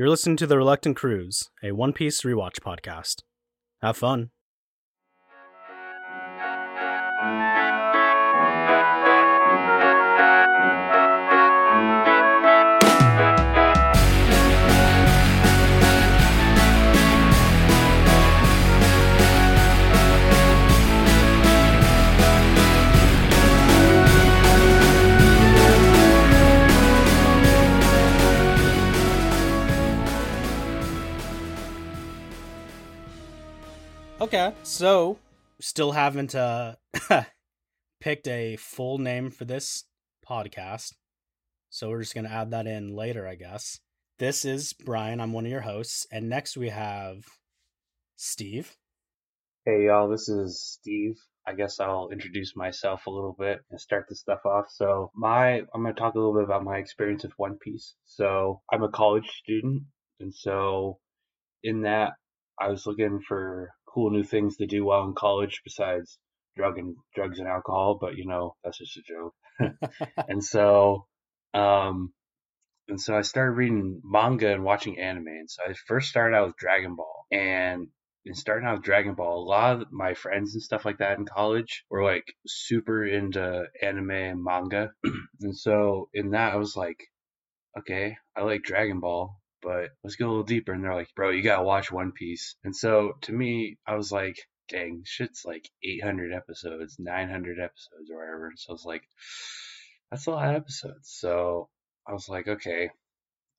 You're listening to The Reluctant Cruise, a One Piece rewatch podcast. Have fun. Okay, so still haven't uh picked a full name for this podcast. So we're just going to add that in later, I guess. This is Brian, I'm one of your hosts, and next we have Steve. Hey y'all, this is Steve. I guess I'll introduce myself a little bit and start this stuff off. So, my I'm going to talk a little bit about my experience with One Piece. So, I'm a college student, and so in that I was looking for cool new things to do while in college besides drug and drugs and alcohol, but you know, that's just a joke. and so um and so I started reading manga and watching anime. And so I first started out with Dragon Ball. And in starting out with Dragon Ball, a lot of my friends and stuff like that in college were like super into anime and manga. and so in that I was like, okay, I like Dragon Ball but let's go a little deeper. And they're like, bro, you gotta watch One Piece. And so to me, I was like, dang, shit's like 800 episodes, 900 episodes, or whatever. So I was like, that's a lot of episodes. So I was like, okay.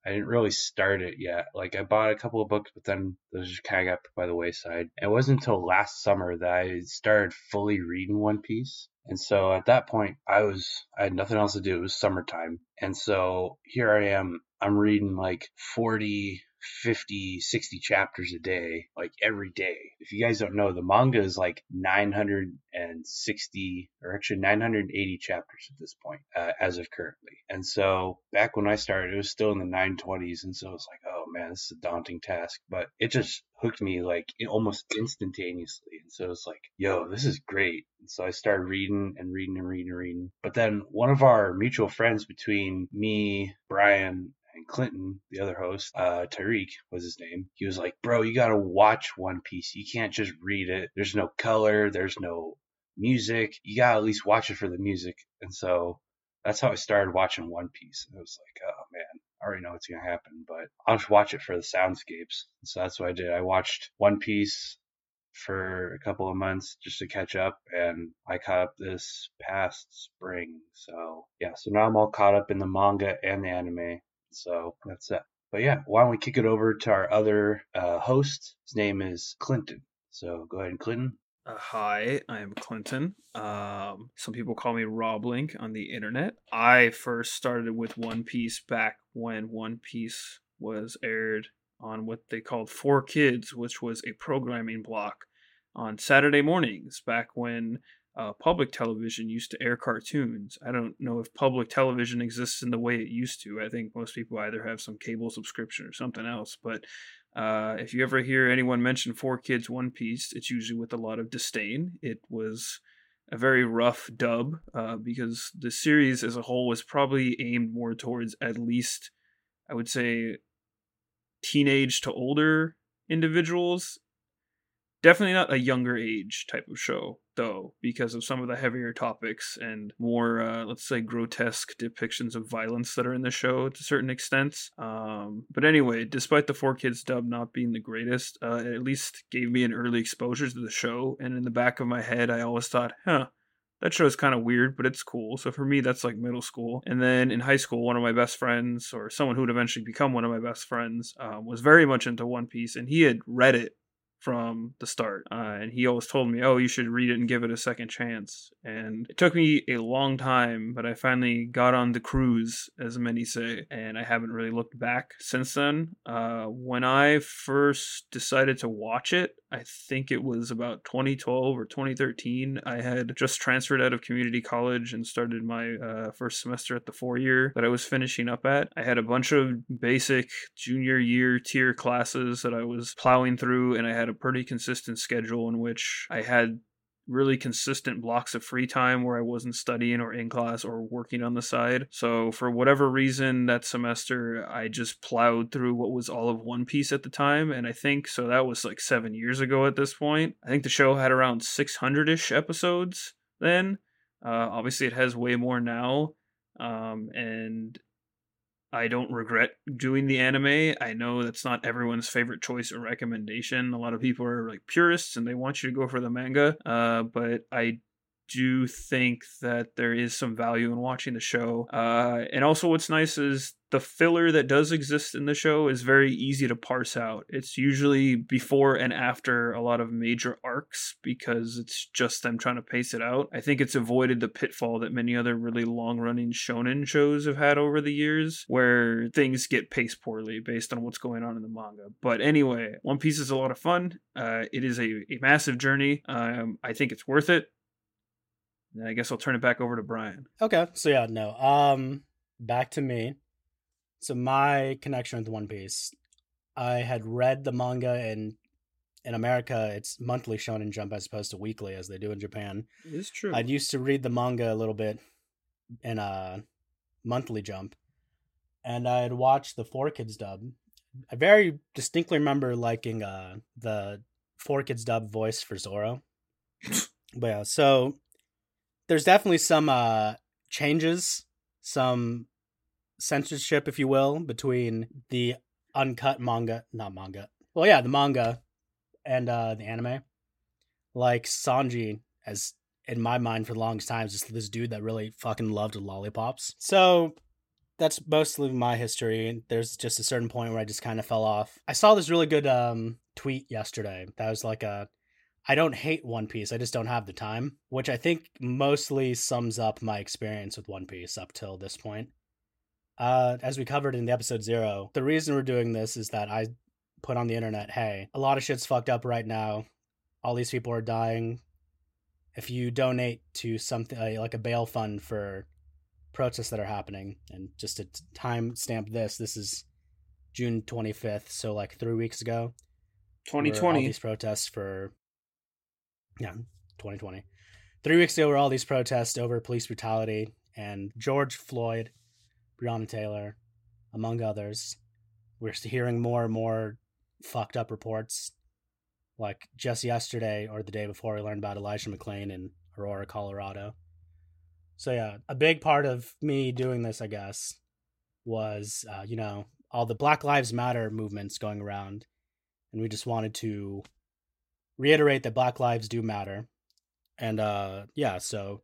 I didn't really start it yet. Like I bought a couple of books, but then those just kind of got put by the wayside. It wasn't until last summer that I started fully reading One Piece. And so at that point, I was I had nothing else to do. It was summertime, and so here I am I'm reading like 40, 50, 60 chapters a day, like every day. If you guys don't know, the manga is like 960 or actually 980 chapters at this point, uh, as of currently. And so back when I started, it was still in the 920s. And so it's like, oh man, this is a daunting task, but it just hooked me like almost instantaneously. And so it's like, yo, this is great. And so I started reading and reading and reading and reading. But then one of our mutual friends between me, Brian, and Clinton, the other host, uh, Tariq was his name. He was like, "Bro, you gotta watch One Piece. You can't just read it. There's no color. There's no music. You gotta at least watch it for the music." And so that's how I started watching One Piece. It was like, oh man, I already know what's gonna happen, but I'll just watch it for the soundscapes. And so that's what I did. I watched One Piece for a couple of months just to catch up and I caught up this past spring. So yeah, so now I'm all caught up in the manga and the anime. So that's it. But yeah, why don't we kick it over to our other uh, host? His name is Clinton. So go ahead, Clinton. Uh, hi, I am Clinton. Um, some people call me Rob Link on the internet. I first started with One Piece back when One Piece was aired on what they called 4Kids, which was a programming block on Saturday mornings back when uh, public television used to air cartoons. I don't know if public television exists in the way it used to. I think most people either have some cable subscription or something else. But uh, if you ever hear anyone mention 4Kids One Piece, it's usually with a lot of disdain. It was a very rough dub uh, because the series as a whole was probably aimed more towards at least, I would say, teenage to older individuals definitely not a younger age type of show though because of some of the heavier topics and more uh, let's say grotesque depictions of violence that are in the show to certain extents um, but anyway despite the 4Kids dub not being the greatest uh, it at least gave me an early exposure to the show and in the back of my head i always thought huh that show is kind of weird, but it's cool. So for me, that's like middle school. And then in high school, one of my best friends, or someone who would eventually become one of my best friends, um, was very much into One Piece, and he had read it from the start. Uh, and he always told me, oh, you should read it and give it a second chance. And it took me a long time, but I finally got on the cruise, as many say, and I haven't really looked back since then. Uh, when I first decided to watch it, I think it was about 2012 or 2013. I had just transferred out of community college and started my uh, first semester at the four year that I was finishing up at. I had a bunch of basic junior year tier classes that I was plowing through, and I had a pretty consistent schedule in which I had really consistent blocks of free time where I wasn't studying or in class or working on the side. So for whatever reason that semester I just plowed through what was all of One Piece at the time and I think so that was like 7 years ago at this point. I think the show had around 600ish episodes then. Uh, obviously it has way more now. Um, and I don't regret doing the anime. I know that's not everyone's favorite choice or recommendation. A lot of people are like purists and they want you to go for the manga. Uh, but I do think that there is some value in watching the show. Uh, and also, what's nice is the filler that does exist in the show is very easy to parse out. It's usually before and after a lot of major arcs because it's just them trying to pace it out. I think it's avoided the pitfall that many other really long running shonen shows have had over the years where things get paced poorly based on what's going on in the manga. But anyway, One Piece is a lot of fun. Uh, it is a, a massive journey. Um, I think it's worth it. And I guess I'll turn it back over to Brian. Okay, so yeah, no. Um, back to me. So my connection with One Piece, I had read the manga and in America it's monthly Shonen Jump as opposed to weekly as they do in Japan. It's true. I'd used to read the manga a little bit in a monthly Jump, and I had watched the Four Kids dub. I very distinctly remember liking uh the Four Kids dub voice for Zoro. but yeah, so there's definitely some uh changes, some censorship, if you will, between the uncut manga, not manga. Well, yeah, the manga and uh the anime. Like Sanji, as in my mind for the longest time, is just this dude that really fucking loved lollipops. So that's mostly my history. There's just a certain point where I just kind of fell off. I saw this really good um tweet yesterday that was like a I don't hate One Piece, I just don't have the time, which I think mostly sums up my experience with One Piece up till this point. Uh, as we covered in the episode zero, the reason we're doing this is that I put on the internet, hey, a lot of shit's fucked up right now. All these people are dying. If you donate to something uh, like a bail fund for protests that are happening, and just to time stamp this, this is June 25th, so like three weeks ago. 2020. All these protests for yeah, 2020. Three weeks ago were all these protests over police brutality and George Floyd, Breonna Taylor, among others. We're hearing more and more fucked up reports. Like just yesterday or the day before, we learned about Elijah McClain in Aurora, Colorado. So yeah, a big part of me doing this, I guess, was uh, you know all the Black Lives Matter movements going around, and we just wanted to reiterate that Black lives do matter. And uh, yeah, so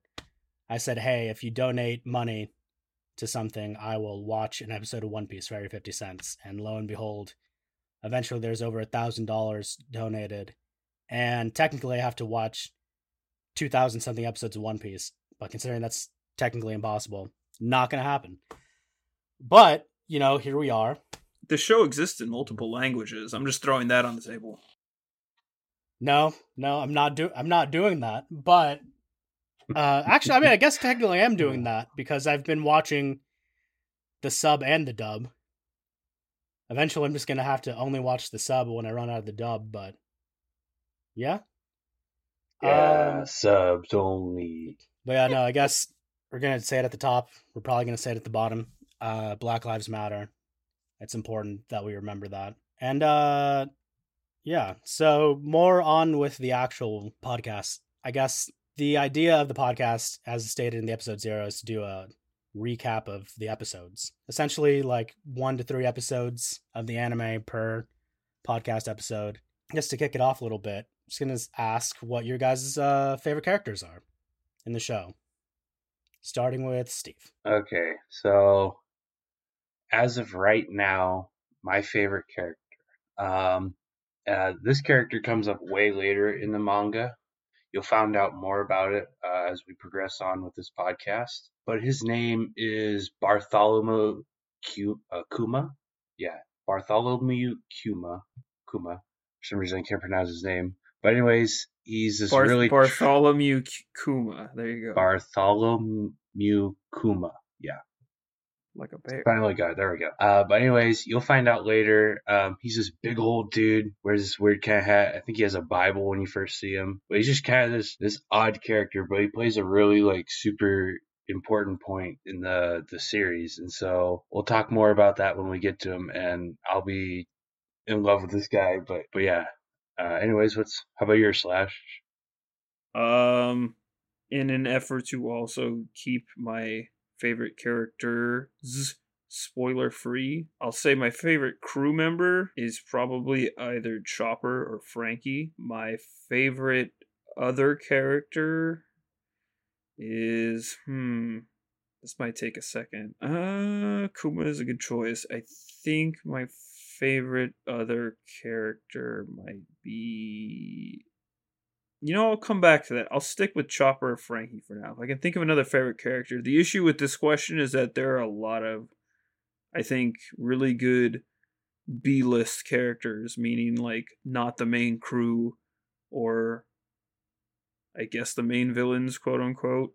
I said, hey, if you donate money to something, I will watch an episode of One Piece for every fifty cents. And lo and behold, eventually there's over a thousand dollars donated, and technically I have to watch two thousand something episodes of One Piece. But considering that's technically impossible, not gonna happen. But you know, here we are. The show exists in multiple languages. I'm just throwing that on the table. No, no, I'm not do I'm not doing that. But uh actually I mean I guess technically I am doing that because I've been watching the sub and the dub. Eventually I'm just gonna have to only watch the sub when I run out of the dub, but yeah. Yeah, Um, subs only. But yeah, no, I guess we're gonna say it at the top. We're probably gonna say it at the bottom. Uh, Black Lives Matter. It's important that we remember that. And uh, yeah. So more on with the actual podcast. I guess the idea of the podcast, as stated in the episode zero, is to do a recap of the episodes. Essentially, like one to three episodes of the anime per podcast episode. Just to kick it off a little bit, I'm just gonna ask what your guys' uh, favorite characters are in the show. Starting with Steve. Okay, so as of right now, my favorite character. Um, uh, this character comes up way later in the manga. You'll find out more about it uh, as we progress on with this podcast. But his name is Bartholomew Ku- uh, Kuma. Yeah, Bartholomew Kuma. Kuma. For some reason, I can't pronounce his name. But anyways, he's this Barth- really Bartholomew Kuma. There you go. Bartholomew Kuma. Yeah. Like a bear. Finally got it. There we go. Uh, but anyways, you'll find out later. Um, he's this big old dude, wears this weird kind of hat. I think he has a Bible when you first see him. But he's just kind of this this odd character, but he plays a really like super important point in the the series. And so we'll talk more about that when we get to him. And I'll be in love with this guy. But but yeah. Uh, anyways, what's how about your slash? Um, in an effort to also keep my favorite characters spoiler free, I'll say my favorite crew member is probably either Chopper or Franky. My favorite other character is hmm. This might take a second. Uh, Kuma is a good choice. I think my favorite other character might be you know, I'll come back to that. I'll stick with Chopper or Franky for now. If I can think of another favorite character. The issue with this question is that there are a lot of, I think, really good B list characters, meaning like not the main crew or I guess the main villains, quote unquote.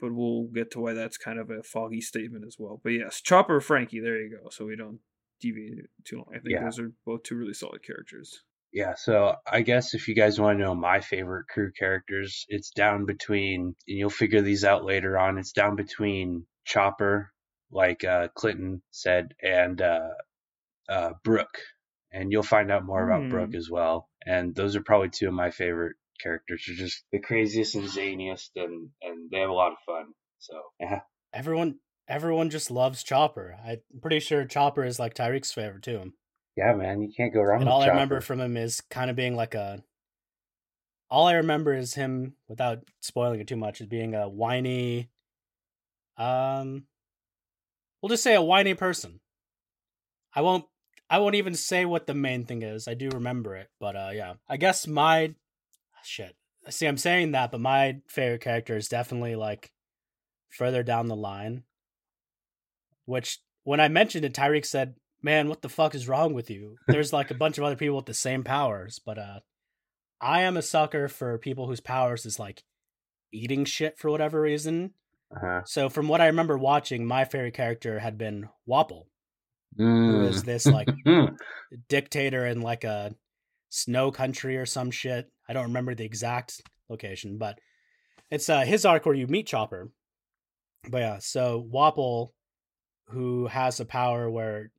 But we'll get to why that's kind of a foggy statement as well. But yes, Chopper or Franky, there you go. So we don't deviate too long. I think Yeah. those are both two really solid characters. Yeah, so I guess if you guys want to know my favorite crew characters, it's down between, and you'll figure these out later on, it's down between Chopper, like uh, Clinton said, and uh, uh, Brook. And you'll find out more about Hmm. Brook as well. And those are probably two of my favorite characters. They're just the craziest and zaniest, and, and they have a lot of fun. So, yeah. Everyone everyone just loves Chopper. I'm pretty sure Chopper is like Tyreek's favorite too. Yeah, man, you can't go wrong And all I remember from him is kind of being like a. All I remember is him, without spoiling it too much, is being a whiny. Um, we'll just say a whiny person. I won't. I won't even say what the main thing is. I do remember it, but uh, yeah. I guess my shit. See, I'm saying that, but my favorite character is definitely like further down the line. Which, when I mentioned it, Tyreek said, man, what the fuck is wrong with you? There's like a bunch of other people with the same powers, but uh I am a sucker for people whose powers is like eating shit for whatever reason. Uh-huh. So from what I remember watching, my favorite character had been Wapol, who Mm. is this like dictator in like a snow country or some shit. I don't remember the exact location, but it's uh his arc where you meet Chopper. But yeah, so Wapol, who has a power where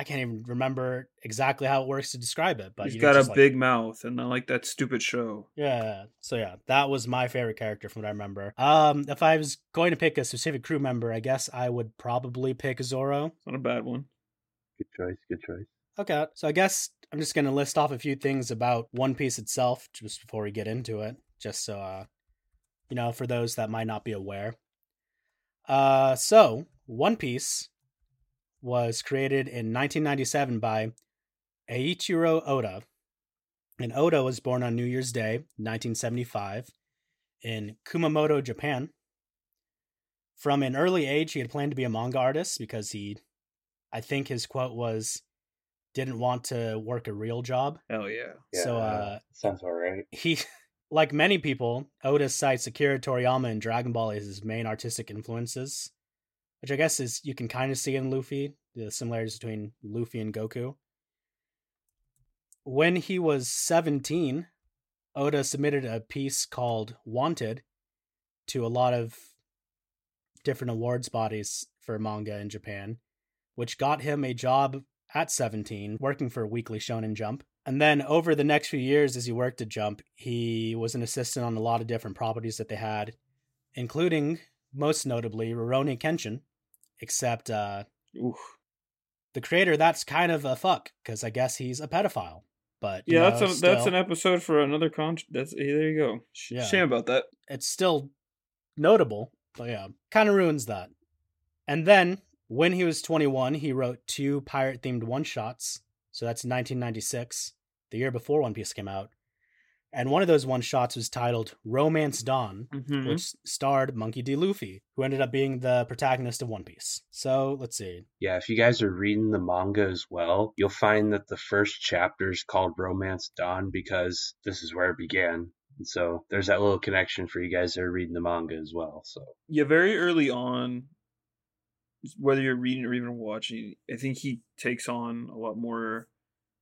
I can't even remember exactly how it works to describe it, but He's you got a like- big mouth, and I like that stupid show. yeah. So yeah, that was my favorite character from what I remember. Um, if I was going to pick a specific crew member, I guess I would probably pick Zoro. Not a bad one. good choice, good choice. Okay, so I guess I'm just gonna list off a few things about One Piece itself just before we get into it, just so uh, you know, for those that might not be aware. Uh, so One Piece was created in 1997 by Eiichiro Oda, and Oda was born on New Year's Day, 1975, in Kumamoto, Japan. From an early age, he had planned to be a manga artist because he, I think his quote was, didn't want to work a real job. Hell yeah. So, uh, sounds all right. He, like many people, Oda cites Akira Toriyama and Dragon Ball as his main artistic influences, which I guess is you can kind of see in Luffy the similarities between Luffy and Goku. When he was 17, Oda submitted a piece called Wanted to a lot of different awards bodies for manga in Japan, which got him a job at 17 working for Weekly Shonen Jump. And then over the next few years, as he worked at Jump, he was an assistant on a lot of different properties that they had, including, most notably, Rurouni Kenshin. Except uh, the creator, that's kind of a fuck, because I guess he's a pedophile. But Yeah, know, that's a, that's an episode for another con. That's there you go. Sh- Yeah. Shame about that. it's still notable, but yeah, kind of ruins that. And then when he was 21, he wrote two pirate themed one shots. So that's 1996, the year before One Piece came out. And one of those one shots was titled Romance Dawn, Mm-hmm. which starred Monkey D. Luffy, who ended up being the protagonist of One Piece. So let's see. Yeah, if you guys are reading the manga as well, you'll find that the first chapter is called Romance Dawn because this is where it began. And so there's that little connection for you guys that are reading the manga as well. So yeah, very early on, whether you're reading or even watching, I think he takes on a lot more.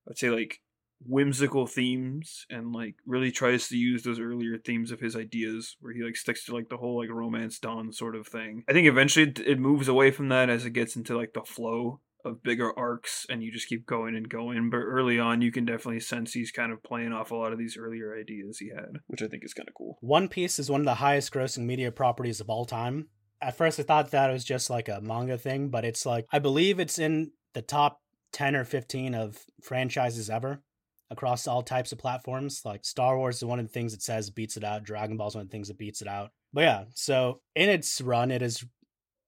I'd say like whimsical themes and like really tries to use those earlier themes of his ideas where he like sticks to like the whole like romance dawn sort of thing. I think eventually it, it moves away from that as it gets into like the flow of bigger arcs and you just keep going and going but early on you can definitely sense he's kind of playing off a lot of these earlier ideas he had. Which i think is kind of cool. One Piece is one of the highest grossing media properties of all time. At first, I thought that it was just like a manga thing, but it's like, I believe it's in the top 10 or 15 of franchises ever across all types of platforms. Like Star Wars is one of the things it says beats it out, Dragon Ball is one of the things that beats it out. But yeah, so in its run, it has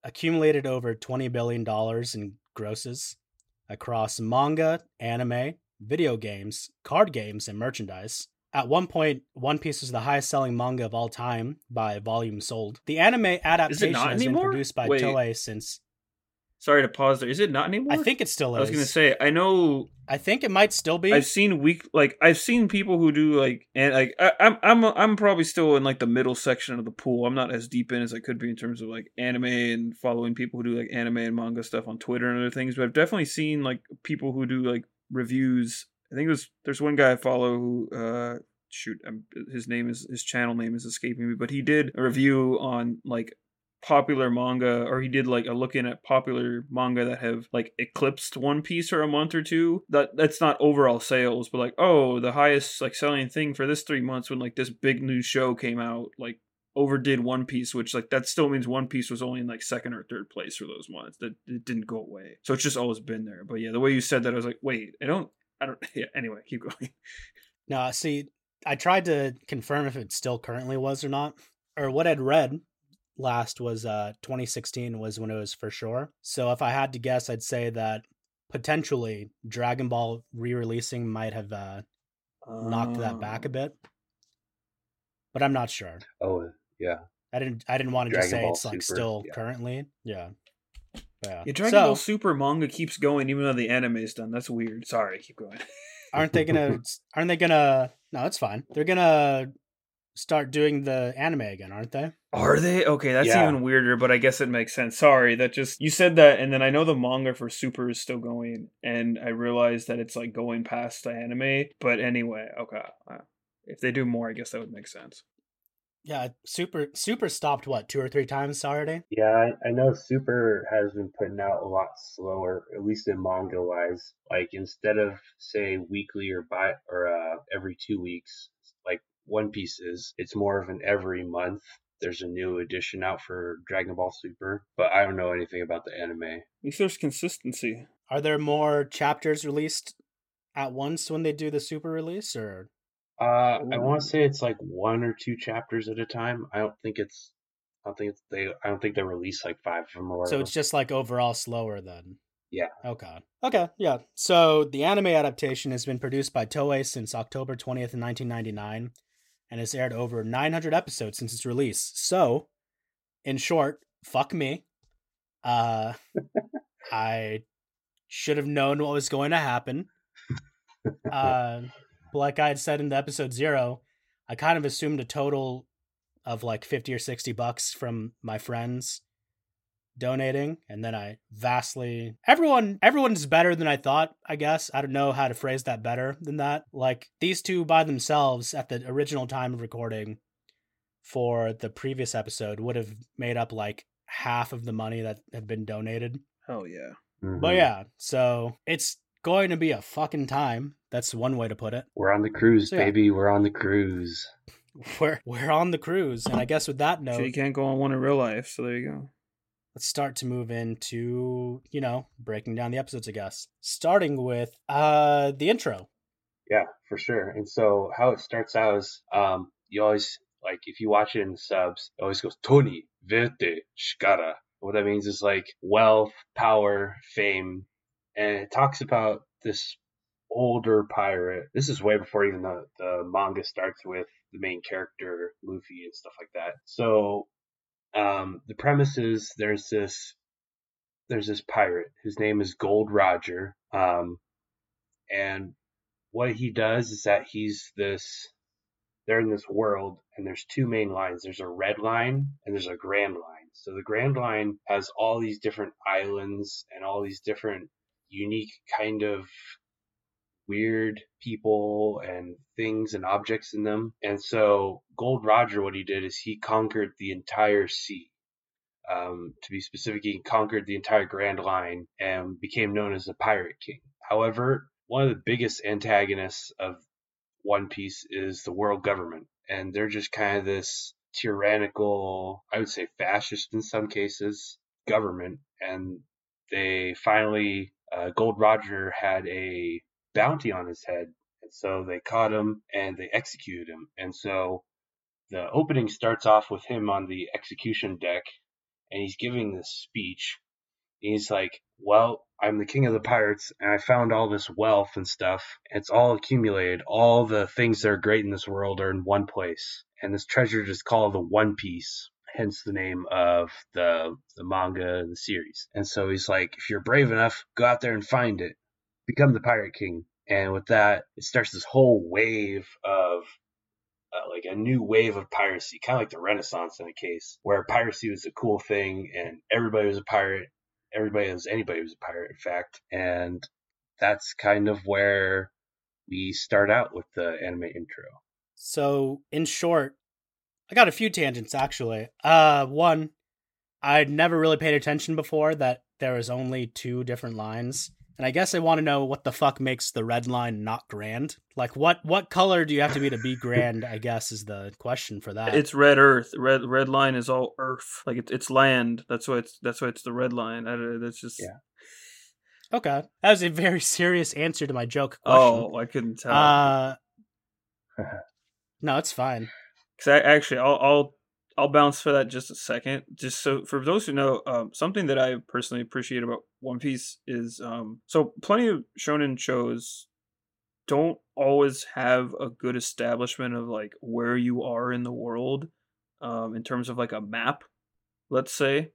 accumulated over $20 billion in grosses across manga, anime, video games, card games, and merchandise. At one point, One Piece was the highest selling manga of all time by volume sold. The anime adaptation has anymore? been produced by Wait. Toei since sorry to pause there is it not anymore I think it still is. i was gonna say i know I think it might still be. I've seen week like I've seen people who do like and like I, I'm I'm I'm probably still in like the middle section of the pool. I'm not as deep in as I could be in terms of like anime and following people who do like anime and manga stuff on Twitter and other things. But I've definitely seen like people who do like reviews. I think there's there's one guy I follow who uh shoot um his name is his channel name is escaping me, but he did a review on like popular manga or he did like a look in at popular manga that have like eclipsed one piece for a month or two. That that's not overall sales but like oh the highest like selling thing for this three months when like this big new show came out like overdid one piece which like that still means one piece was only in like second or third place for those months. That it didn't go away. So it's just always been there. But yeah the way you said that i was like wait i don't i don't yeah anyway keep going. No, see, I tried to confirm if it still currently was or not. Or what I'd read last was uh 2016 was when it was for sure. So if I had to guess, I'd say that potentially Dragon Ball re-releasing might have uh knocked that back a Um, bit. But I'm not sure. Oh yeah, I didn't I didn't want to just say Ball it's like Super, still yeah. currently. Yeah. Yeah. yeah dragon so, ball super manga keeps going even though the anime is done that's weird sorry keep going aren't they gonna aren't they gonna no it's fine they're gonna start doing the anime again aren't they Are they? Okay, that's Yeah. even weirder, but I guess it makes sense. Sorry, that just you said that and then I know the manga for Super is still going and I realized that it's like going past the anime, but anyway, okay. uh, If they do more, I guess that would make sense. yeah super super stopped what two or three times already yeah. I, I know Super has been putting out a lot slower, at least in manga wise. Like instead of say weekly or by or uh, every two weeks, like One Piece is, it's more of an every month. There's a new edition out for Dragon Ball Super, but I don't know anything about the anime. At least there's consistency. are there more chapters released at once when they do the super release or Uh, I want to say it's like one or two chapters at a time. I don't think it's. I don't think it's they. I don't think they release like five of them or so it's just like overall slower then Yeah. okay okay yeah so the anime adaptation has been produced by toei since october 20th 1999 and has aired over 900 episodes since its release. So in short fuck me. Uh i should have known what was going to happen. Uh like i had said in the episode zero i kind of assumed a total of like 50 or 60 bucks from my friends donating and then i vastly everyone everyone's better than i thought i guess i don't know how to phrase that better than that like these two by themselves at the original time of recording for the previous episode would have made up like half of the money that had been donated Hell yeah. Mhm. but yeah so it's going to be a fucking time that's one way to put it we're on the cruise, So, yeah. baby. We're on the cruise. we're we're on the cruise and i guess with that So note you can't go on one in real life, so there you go. Let's start to move into you know breaking down the episodes i guess starting with uh the intro Yeah, for sure. And so how it starts out is, um, you always like if you watch it in subs, it always goes Tony Vete Shikara. What that means is like wealth, power, fame, and it talks about this older pirate. This is way before even the the manga starts with the main character Luffy and stuff like that. So, um, the premise is there's this there's this pirate whose name is Gold Roger. Um, and what he does is that he's this they're in this world and there's two main lines there's a red line and there's a grand line So the Grand Line has all these different islands and all these different unique kind of weird people and things and objects in them. And so Gold Roger, what he did is he conquered the entire sea. Um, to be specific, he conquered the entire Grand Line and became known as the Pirate King. However, one of the biggest antagonists of One Piece is the world government, and they're just kind of this tyrannical, I would say fascist in some cases, government. And they finally, uh, Gold Roger had a bounty on his head. And so they caught him and they executed him. And so the opening starts off with him on the execution deck and he's giving this speech. And he's like, Well, I'm the king of the pirates and I found all this wealth and stuff. It's all accumulated. All the things that are great in this world are in one place. And this treasure is called the One Piece hence the name of the the manga and the series. And so he's like, if you're brave enough, go out there and find it become the Pirate King. And with that, it starts this whole wave of uh, like a new wave of piracy, kind of like the Renaissance in a case, where piracy was a cool thing and everybody was a pirate. Everybody was anybody was a pirate, in fact. And that's kind of where we start out with the anime intro. So, in short, I got a few tangents actually. Uh, one, I'd never really paid attention before that there was only two different lines and I guess I want to know what the fuck makes the red line not grand. Like what what color do you have to be to be grand? I guess is the question for that. It's red earth. Red red line is all earth. Like it's it's land. That's why it's that's why it's the red line. I, that's just yeah. Okay, that was a very serious answer to my joke question. Oh, I couldn't tell. Uh, no, it's fine. Because I actually, I'll, I'll I'll bounce for that just a second. Just so for those who know, um, something that I personally appreciate about One Piece is um, so plenty of shonen shows don't always have a good establishment of like where you are in the world um, in terms of like a map. Let's say,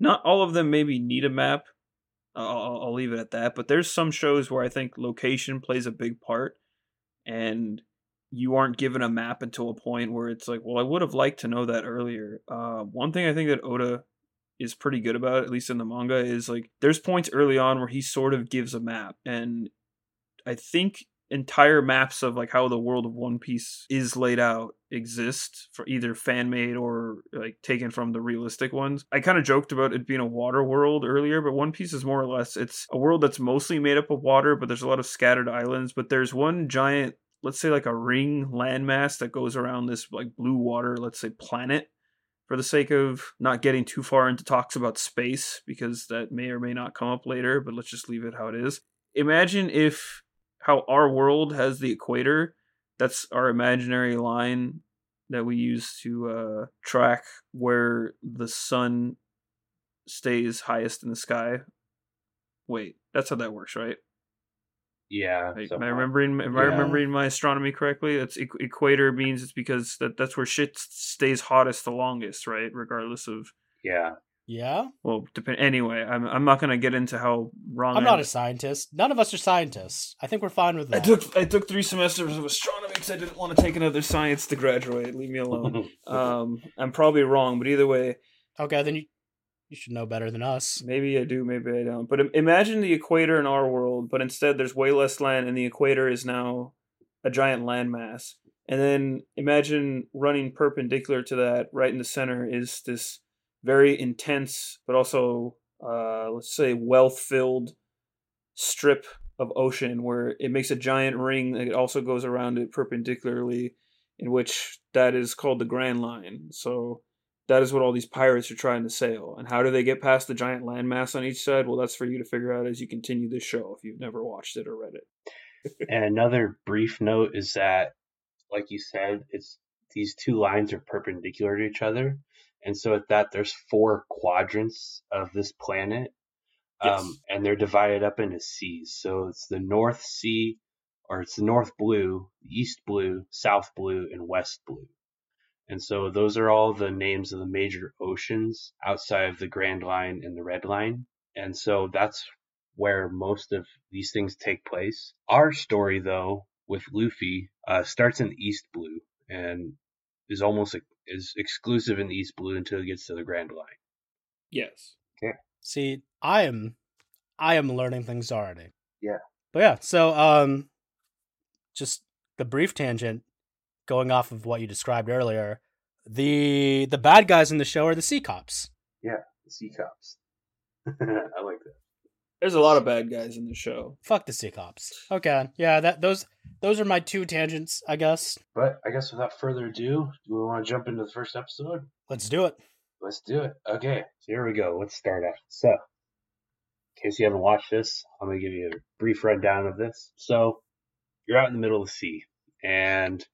not all of them maybe need a map. I'll, I'll leave it at that. But there's some shows where I think location plays a big part, and you aren't given a map until a point where it's like, well, I would have liked to know that earlier. Uh, one thing I think that Oda is pretty good about, at least in the manga, is like there's points early on where he sort of gives a map, and I think entire maps of like how the world of One Piece is laid out exist for either fan made or like taken from the realistic ones. I kind of joked about it being a water world earlier, but One Piece is more or less it's a world that's mostly made up of water, but there's a lot of scattered islands, but there's one giant let's say like a ring landmass that goes around this like blue water, let's say planet, for the sake of not getting too far into talks about space because that may or may not come up later, but let's just leave it how it is. Imagine if how our world has the equator, that's our imaginary line that we use to uh, track where the sun stays highest in the sky. Wait, that's how that works, right? Yeah. am I remembering? Am yeah. I remembering my astronomy correctly? That's equ- equator means it's because that that's where shit stays hottest the longest, right? Regardless of. Yeah. Yeah. Well, depend. Anyway, I'm I'm not gonna get into how wrong. I'm not a scientist. None of us are scientists. I think we're fine with that. I took I took three semesters of astronomy because I didn't want to take another science to graduate. Leave me alone. um, I'm probably wrong, but either way. Okay, then you you should know better than us. Maybe I do, maybe I don't. But imagine the equator in our world, but instead there's way less land, and the equator is now a giant landmass. And then imagine running perpendicular to that, right in the center, is this very intense, but also, uh, let's say, wealth filled strip of ocean where it makes a giant ring that also goes around it perpendicularly, in which that is called the Grand Line. So that is what all these pirates are trying to sail. And how do they get past the giant landmass on each side? Well, that's for you to figure out as you continue this show if you've never watched it or read it. and another brief note is that, like you said, it's these two lines are perpendicular to each other. And so at that, there's four quadrants of this planet. Yes. Um, and they're divided up into seas. So it's the North Sea, or it's the North Blue, East Blue, South Blue, and West Blue. And so those are all the names of the major oceans outside of the Grand Line and the Red Line. And so that's where most of these things take place. Our story, though, with Luffy, uh, starts in East Blue and is almost is exclusive in East Blue until it gets to the Grand Line. Yes. See, I am I am learning things already. Yeah. But yeah, so um just the brief tangent going off of what you described earlier. The the bad guys in the show are the sea cops. Yeah, the sea cops. I like that. There's a lot of bad guys in the show. Fuck the sea cops. Okay. Yeah, that those those are my two tangents, I guess. But I guess without further ado, do we want to jump into the first episode? Let's do it. Let's do it. Okay, so here we go. Let's start out. So, in case you haven't watched this, I'm going to give you a brief rundown of this. So, you're out in the middle of the sea, and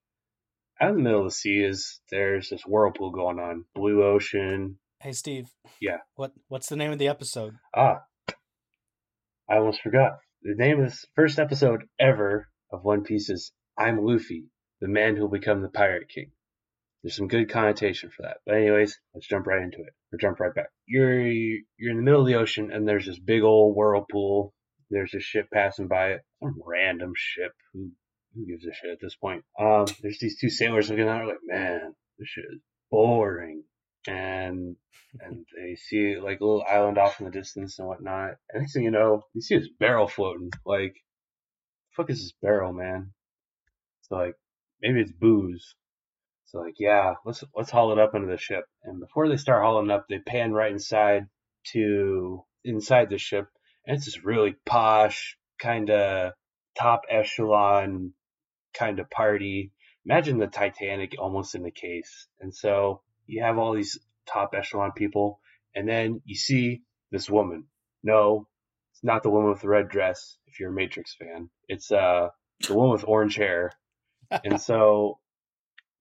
out in the middle of the sea is there's this whirlpool going on, blue ocean. Hey Steve. Yeah. What what's the name of the episode? Ah, I almost forgot. The name of this first episode ever of One Piece is "I'm Luffy, the man who'll become the Pirate King." There's some good connotation for that. But anyways, let's jump right into it. Or jump right back. You're you're in the middle of the ocean and there's this big old whirlpool. There's a ship passing by it. Some random ship. Who who gives a shit at this point? Um, there's these two sailors looking at it like, man, this shit is boring. And and they see like a little island off in the distance and whatnot. And next thing you know, you see this barrel floating. Like, fuck is this barrel, man? So like, maybe it's booze. So like, yeah, let's let's haul it up into the ship. And before they start hauling up, they pan right inside to inside the ship, and it's this really posh, kind of top echelon kind of party. Imagine the Titanic almost in the case. And so you have all these top echelon people, and then you see this woman. No, it's not the woman with the red dress. If you're a Matrix fan, it's uh the one with orange hair. And so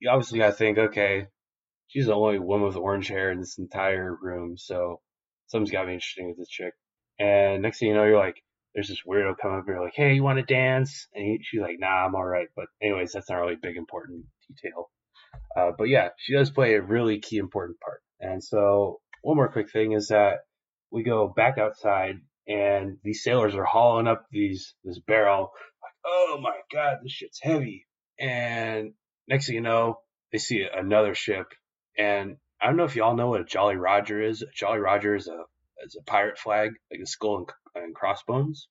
you obviously got to think, okay, she's the only woman with orange hair in this entire room, so something's got to be interesting with this chick. And next thing you know, you're like, there's this weirdo come up here like, hey, you want to dance? And he, she's like, nah, I'm all right. But anyways, that's not really a big important detail. Uh, but yeah, she does play a really key important part. And so one more quick thing is that we go back outside and these sailors are hauling up these this barrel like, oh my god, this shit's heavy. And next thing you know, they see another ship. And I don't know if y'all know what a Jolly Roger is. A Jolly Roger is a is a pirate flag, like a skull and, and crossbones.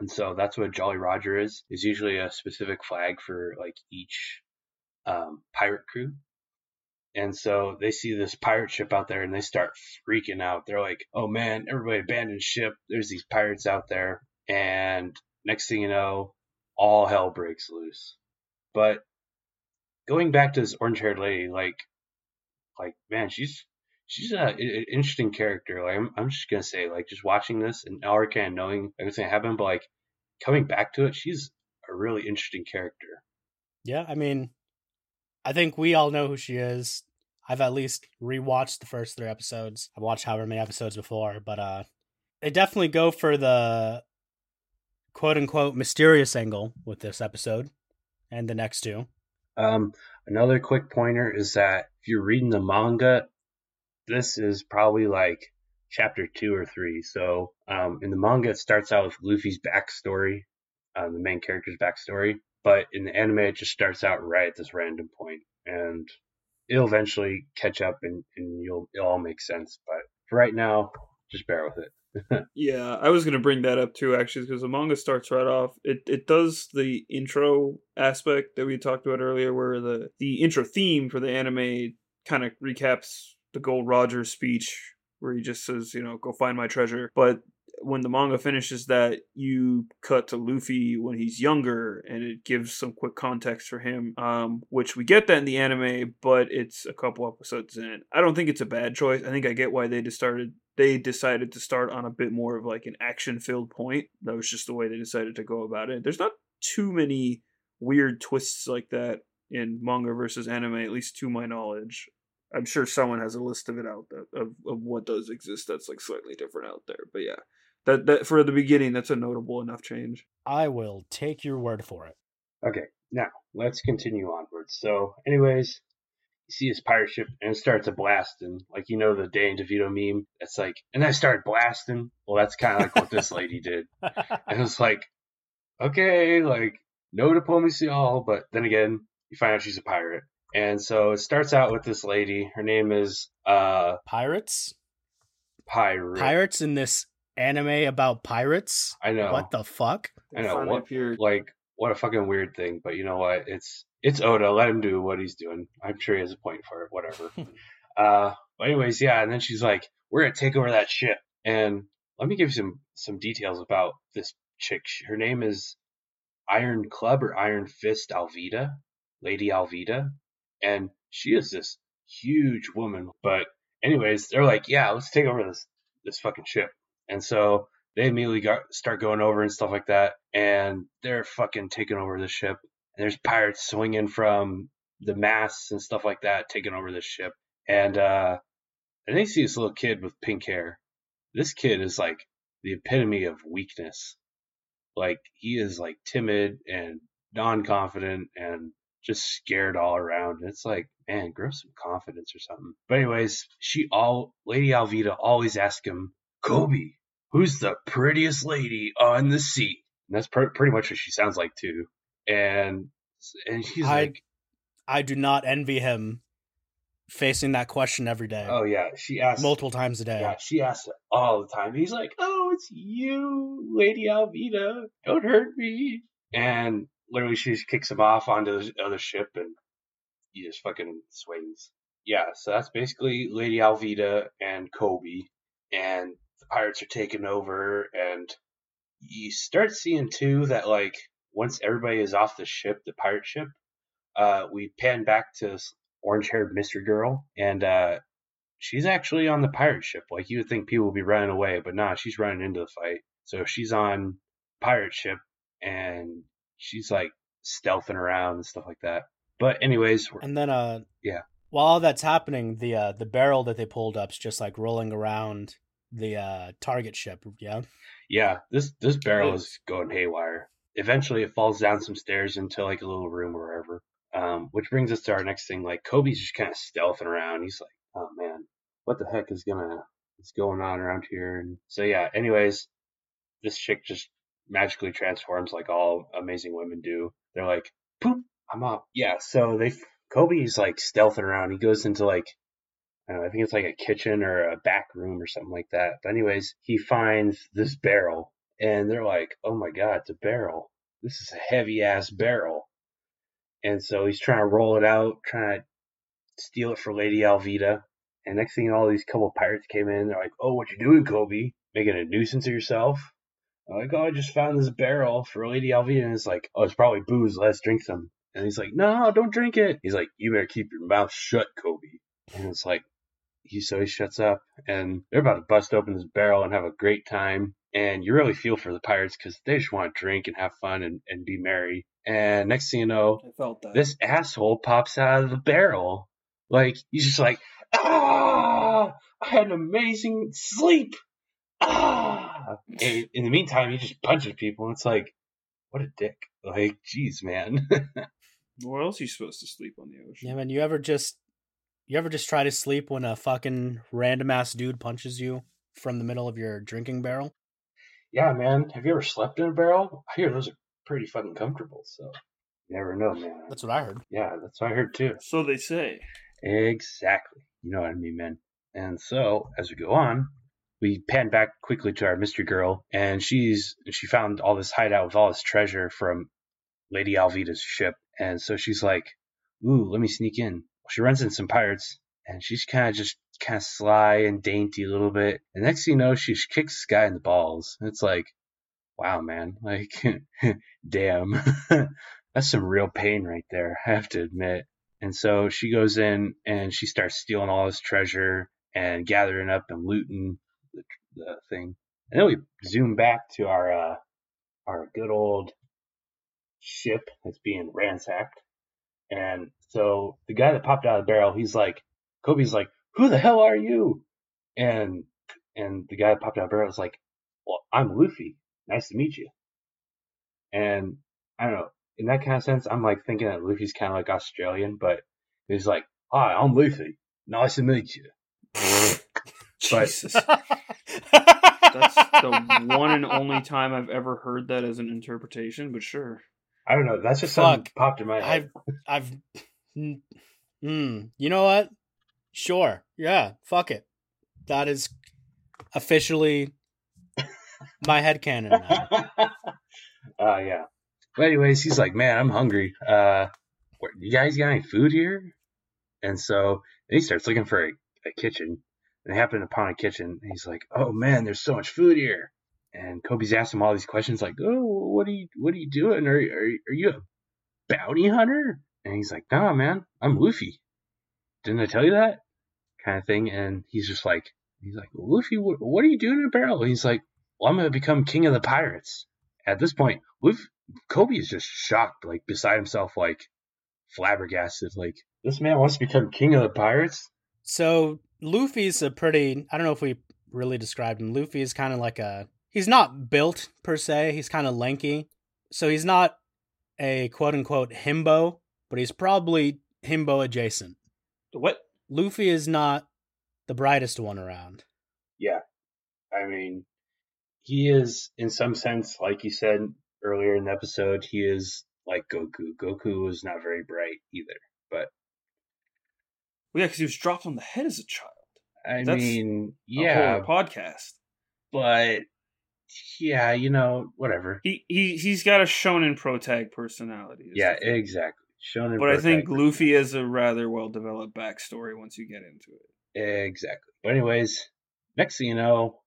And so that's what Jolly Roger is. Is usually a specific flag for like each um, pirate crew. And so they see this pirate ship out there and they start freaking out. They're like, oh man, everybody abandon ship. There's these pirates out there. And next thing you know, all hell breaks loose. But going back to this orange haired lady, like, like man, she's she's a, an interesting character. Like, I'm, I'm just gonna say, like, just watching this and already kind of knowing everything gonna but like coming back to it, she's a really interesting character. Yeah, I mean, I think we all know who she is. I've at least rewatched the first three episodes. I've watched however many episodes before, but uh, they definitely go for the quote unquote mysterious angle with this episode and the next two. Um, another quick pointer is that if you're reading the manga, this is probably like chapter two or three. So um, in the manga, it starts out with Luffy's backstory, uh, the main character's backstory. But in the anime, it just starts out right at this random point, and it'll eventually catch up, and, and you'll it'll all make sense. But right now, just bear with it. Yeah, I was gonna bring that up too, actually, because the manga starts right off. It it does the intro aspect that we talked about earlier, where the the intro theme for the anime kind of recaps the Gold Roger speech, where he just says, you know, go find my treasure. But when the manga finishes that, you cut to Luffy when he's younger, and it gives some quick context for him, um, which we get that in the anime, but it's a couple episodes in. I don't think it's a bad choice. I think I get why they just started. They decided to start on a bit more of like an action-filled point. That was just the way they decided to go about it. There's not too many weird twists like that in manga versus anime, at least to my knowledge. I'm sure someone has a list of it out that, of of what does exist that's like slightly different out there. But yeah, that that for the beginning, that's a notable enough change. I will take your word for it. Okay, now let's continue onwards. So, anyways, you see this pirate ship and it starts a blasting, like you know the Danny DeVito meme. It's like, and I start blasting. Well, that's kind of like what this lady did. And it's like, okay, like no diplomacy at all, but then again, you find out she's a pirate. And so it starts out with this lady. Her name is uh Pirates? Pirate. Pirates in this anime about pirates? I know. What the fuck? I know, Finally what- appeared. Like, what a fucking weird thing. But you know what? It's it's Oda. Let him do what he's doing. I'm sure he has a point for it. Whatever. uh, but anyways, yeah. And then she's like, "We're gonna take over that ship." And let me give you some some details about this chick. Her name is Iron Club or Iron Fist Alvida, Lady Alvida, and she is this huge woman. But anyways, they're like, "Yeah, let's take over this this fucking ship." And so they immediately got start going over and stuff like that, and they're fucking taking over the ship. And there's pirates swinging from the masts and stuff like that, taking over the ship. And uh, and they see this little kid with pink hair. This kid is like the epitome of weakness. Like he is like timid and non-confident and just scared all around. And it's like, man, grow some confidence or something. But anyways, she all Lady Alvida always asks him, Koby, who's the prettiest lady on the sea? And that's pr- pretty much what she sounds like too. And and she's I- like, I do not envy him facing that question every day, oh yeah, she asks multiple times a day. Yeah, she asks it all the time. He's like, "Oh, it's you, Lady Alvida. Don't hurt me." And literally, she just kicks him off onto the other ship, and he just fucking swings. Yeah, so that's basically Lady Alvida and Koby, and the pirates are taking over, and you start seeing too that like once everybody is off the ship, the pirate ship, uh, we pan back to orange-haired mystery girl, and uh, she's actually on the pirate ship. Like you would think people would be running away, but nah, she's running into the fight. So she's on pirate ship and she's like stealthing around and stuff like that. But anyways, we're, And then uh Yeah. While all that's happening, the uh the barrel that they pulled up's just like rolling around the uh target ship, yeah. yeah, this this barrel is going haywire. Eventually, it falls down some stairs into like a little room or wherever. Um, which brings us to our next thing. Like Koby's just kind of stealthing around. He's like, "Oh man, what the heck is gonna is going on around here?" And so yeah. Anyways, this chick just magically transforms like all amazing women do. They're like, "Poop, I'm up." Yeah. So they Koby's like stealthing around. He goes into like I know, I think it's like a kitchen or a back room or something like that. But anyways, he finds this barrel and they're like, "Oh my god, it's a barrel. This is a heavy ass barrel." And so he's trying to roll it out, trying to steal it for Lady Alvida. And next thing all these couple pirates came in. They're like, "Oh, what you doing, Koby? Making a nuisance of yourself?" Like, "Oh, I just found this barrel for Lady Alvida." And it's like, "Oh, it's probably booze. Let's drink some." And he's like, "No, don't drink it." He's like, "You better keep your mouth shut, Koby." And it's like, he so he shuts up, and they're about to bust open this barrel and have a great time. And you really feel for the pirates because they just want to drink and have fun and, and be merry. And next thing you know, I felt that. this asshole pops out of the barrel. Like he's just like, ah, I had an amazing sleep. Ah. And in the meantime, he just punches people, and it's like, what a dick. Like, jeez, man. Where else are you supposed to sleep on the ocean? Yeah, man, you ever just you ever just try to sleep when a fucking random ass dude punches you from the middle of your drinking barrel? yeah, man. Have you ever slept in a barrel? I hear those are pretty fucking comfortable. So, you never know, man. That's what I heard. Yeah, that's what I heard too. So they say. Exactly. You know what I mean, man. And so, as we go on, we pan back quickly to our mystery girl, and she's she found all this hideout with all this treasure from Lady Alvida's ship, and so she's like, "Ooh, let me sneak in." She runs into some pirates, and she's kind of just kind of sly and dainty a little bit. And next thing you know, she kicks this guy in the balls. It's like, wow, man, like, damn, that's some real pain right there. I have to admit. And so she goes in and she starts stealing all this treasure and gathering up and looting the, the thing. And then we zoom back to our uh, our good old ship that's being ransacked. And so the guy that popped out of the barrel, he's like, Koby's like, "Who the hell are you?" And and the guy that popped out of the barrel is like, "Well, I'm Luffy. Nice to meet you." And I don't know. In that kind of sense, I'm like thinking that Luffy's kind of like Australian, but he's like, "Hi, I'm Luffy. Nice to meet you." But- Jesus. That's the one and only time I've ever heard that as an interpretation, but sure. I don't know. That's just something popped in my head. I've I've mm, you know what? Sure. Yeah, fuck it. That is officially my head canon now. uh, yeah. But anyways, he's like, man, I'm hungry. Uh, where, you guys got any food here? And so he starts looking for a, a kitchen. And they happen upon a kitchen. He's like, oh man, there's so much food here. And Koby's asking him all these questions like, oh, what are you, what are you doing? Are, are, are you a bounty hunter? And he's like, nah, man, I'm Luffy. Didn't I tell you that? Kind of thing. And he's just like, he's like, Luffy, what, what are you doing in a barrel? And he's like, well, I'm to become king of the pirates. At this point, Luffy, Koby is just shocked, like beside himself, like flabbergasted. Like, this man wants to become king of the pirates? So Luffy's a pretty, I don't know if we really described him. Luffy is kind of like a, he's not built per se, he's kind of lanky. So he's not a quote unquote himbo, but he's probably himbo adjacent. What? Luffy is not the brightest one around. Yeah. I mean, he is, in some sense, like you said earlier in the episode, he is like Goku. Goku was not very bright either, but. Well, yeah, because he was dropped on the head as a child. I That's mean, yeah, podcast. but yeah, you know, whatever. He he he's got a shonen protag personality. Yeah, exactly. Shonen But I think. Luffy has a rather well developed backstory once you get into it. Exactly. But anyways, next thing you know,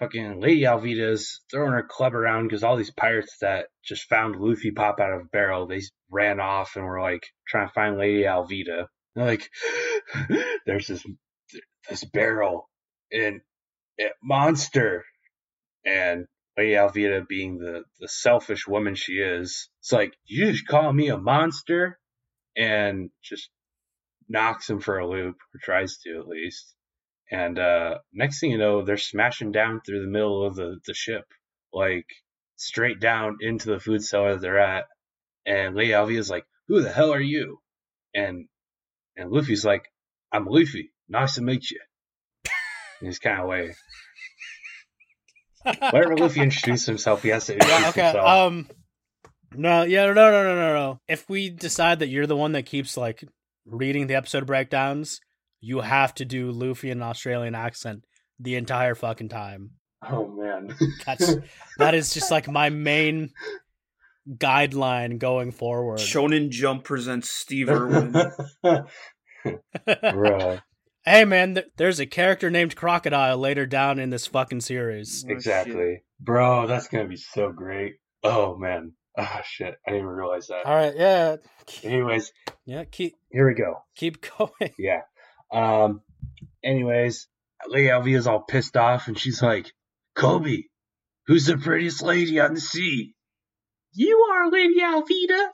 fucking Lady Alvida's throwing her club around because all these pirates that just found Luffy pop out of a barrel, they ran off and were like trying to find Lady Alvida. Like, there's this this barrel and it monster, and Lady Alvida, being the the selfish woman she is, it's like you just call me a monster, and just knocks him for a loop, or tries to at least. And uh, next thing you know, they're smashing down through the middle of the, the ship, like straight down into the food cellar they're at. And Lady Alvida's like, "Who the hell are you?" And and Luffy's like, "I'm Luffy. Nice to meet you." In his kind of way. Whenever Luffy introduces himself, he has to introduce yeah, okay. himself. Um, no, yeah, no, no, no, no, no. If we decide that you're the one that keeps like reading the episode breakdowns, you have to do Luffy in an Australian accent the entire fucking time. oh man, That's that is just like my main guideline going forward. Shonen Jump presents Steve Irwin. Bruh. hey man, th- there's a character named Crocodile later down in this fucking series. Oh, Exactly. Bro, that's gonna be so great. Oh man. Ah shit. I didn't even realize that. All right, yeah, Anyways, yeah. Keep here we go. keep going. Yeah. Um anyways, Lady Alvida's all pissed off and she's like, Koby, who's the prettiest lady on the sea? You are Lady Alvida.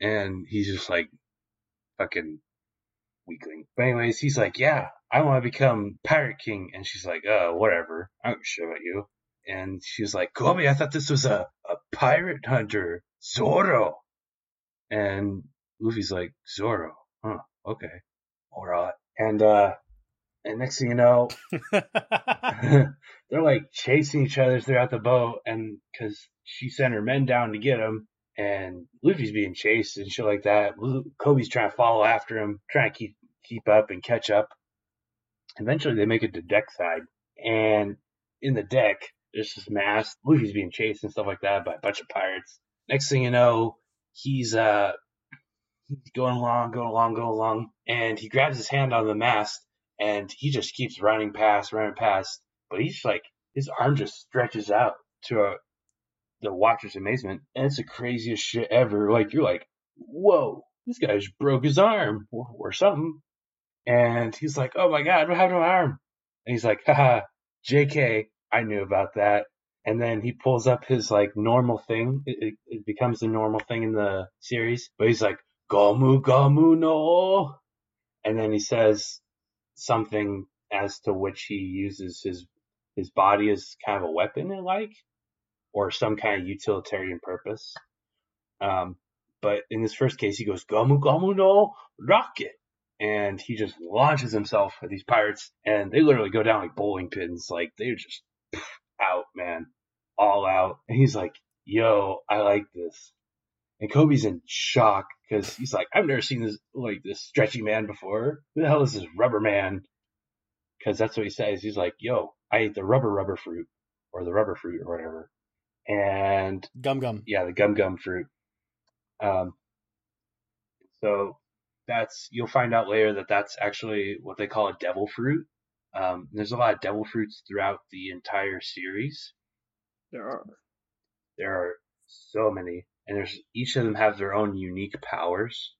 And he's just like fucking weakling. But anyways, he's like, Yeah, I want to become Pirate King and she's like, uh, whatever. I don't show about you. And she's like, Koby, I thought this was a, a pirate hunter, Zoro. And Luffy's like, Zoro, huh, okay. Alright. And uh and next thing you know, they're like chasing each other throughout the boat, and because she sent her men down to get him, and Luffy's being chased and shit like that. Koby's trying to follow after him, trying to keep keep up and catch up. Eventually, they make it to deck side, and in the deck, there's this mast. Luffy's being chased and stuff like that by a bunch of pirates. Next thing you know, he's uh he's going along, going along, going along, and he grabs his hand on the mast, and he just keeps running past, running past. But he's like, his arm just stretches out to a, the watcher's amazement, and it's the craziest shit ever. Like you're like, whoa, this guy just broke his arm or, or something. And he's like, oh my god, what happened to my arm? And he's like, haha, JK, I knew about that. And then he pulls up his like normal thing. It, it, it becomes the normal thing in the series. But he's like, Gomu Gomu no. And then he says something as to which he uses his his body as kind of a weapon, and like, or some kind of utilitarian purpose. Um, but in this first case, he goes Gomu Gomu no rocket, and he just launches himself at these pirates, and they literally go down like bowling pins, like they're just out, man, all out. And he's like, "Yo, I like this." And Koby's in shock because he's like, "I've never seen this like this stretchy man before. Who the hell is this rubber man?" because that's what he says. He's like, "Yo, I ate the rubber rubber fruit or the rubber fruit or whatever," and Gum gum. yeah, the gum gum fruit. Um, so that's you'll find out later that that's actually what they call a devil fruit. Um, there's a lot of devil fruits throughout the entire series. There are. There are so many, and there's each of them have their own unique powers.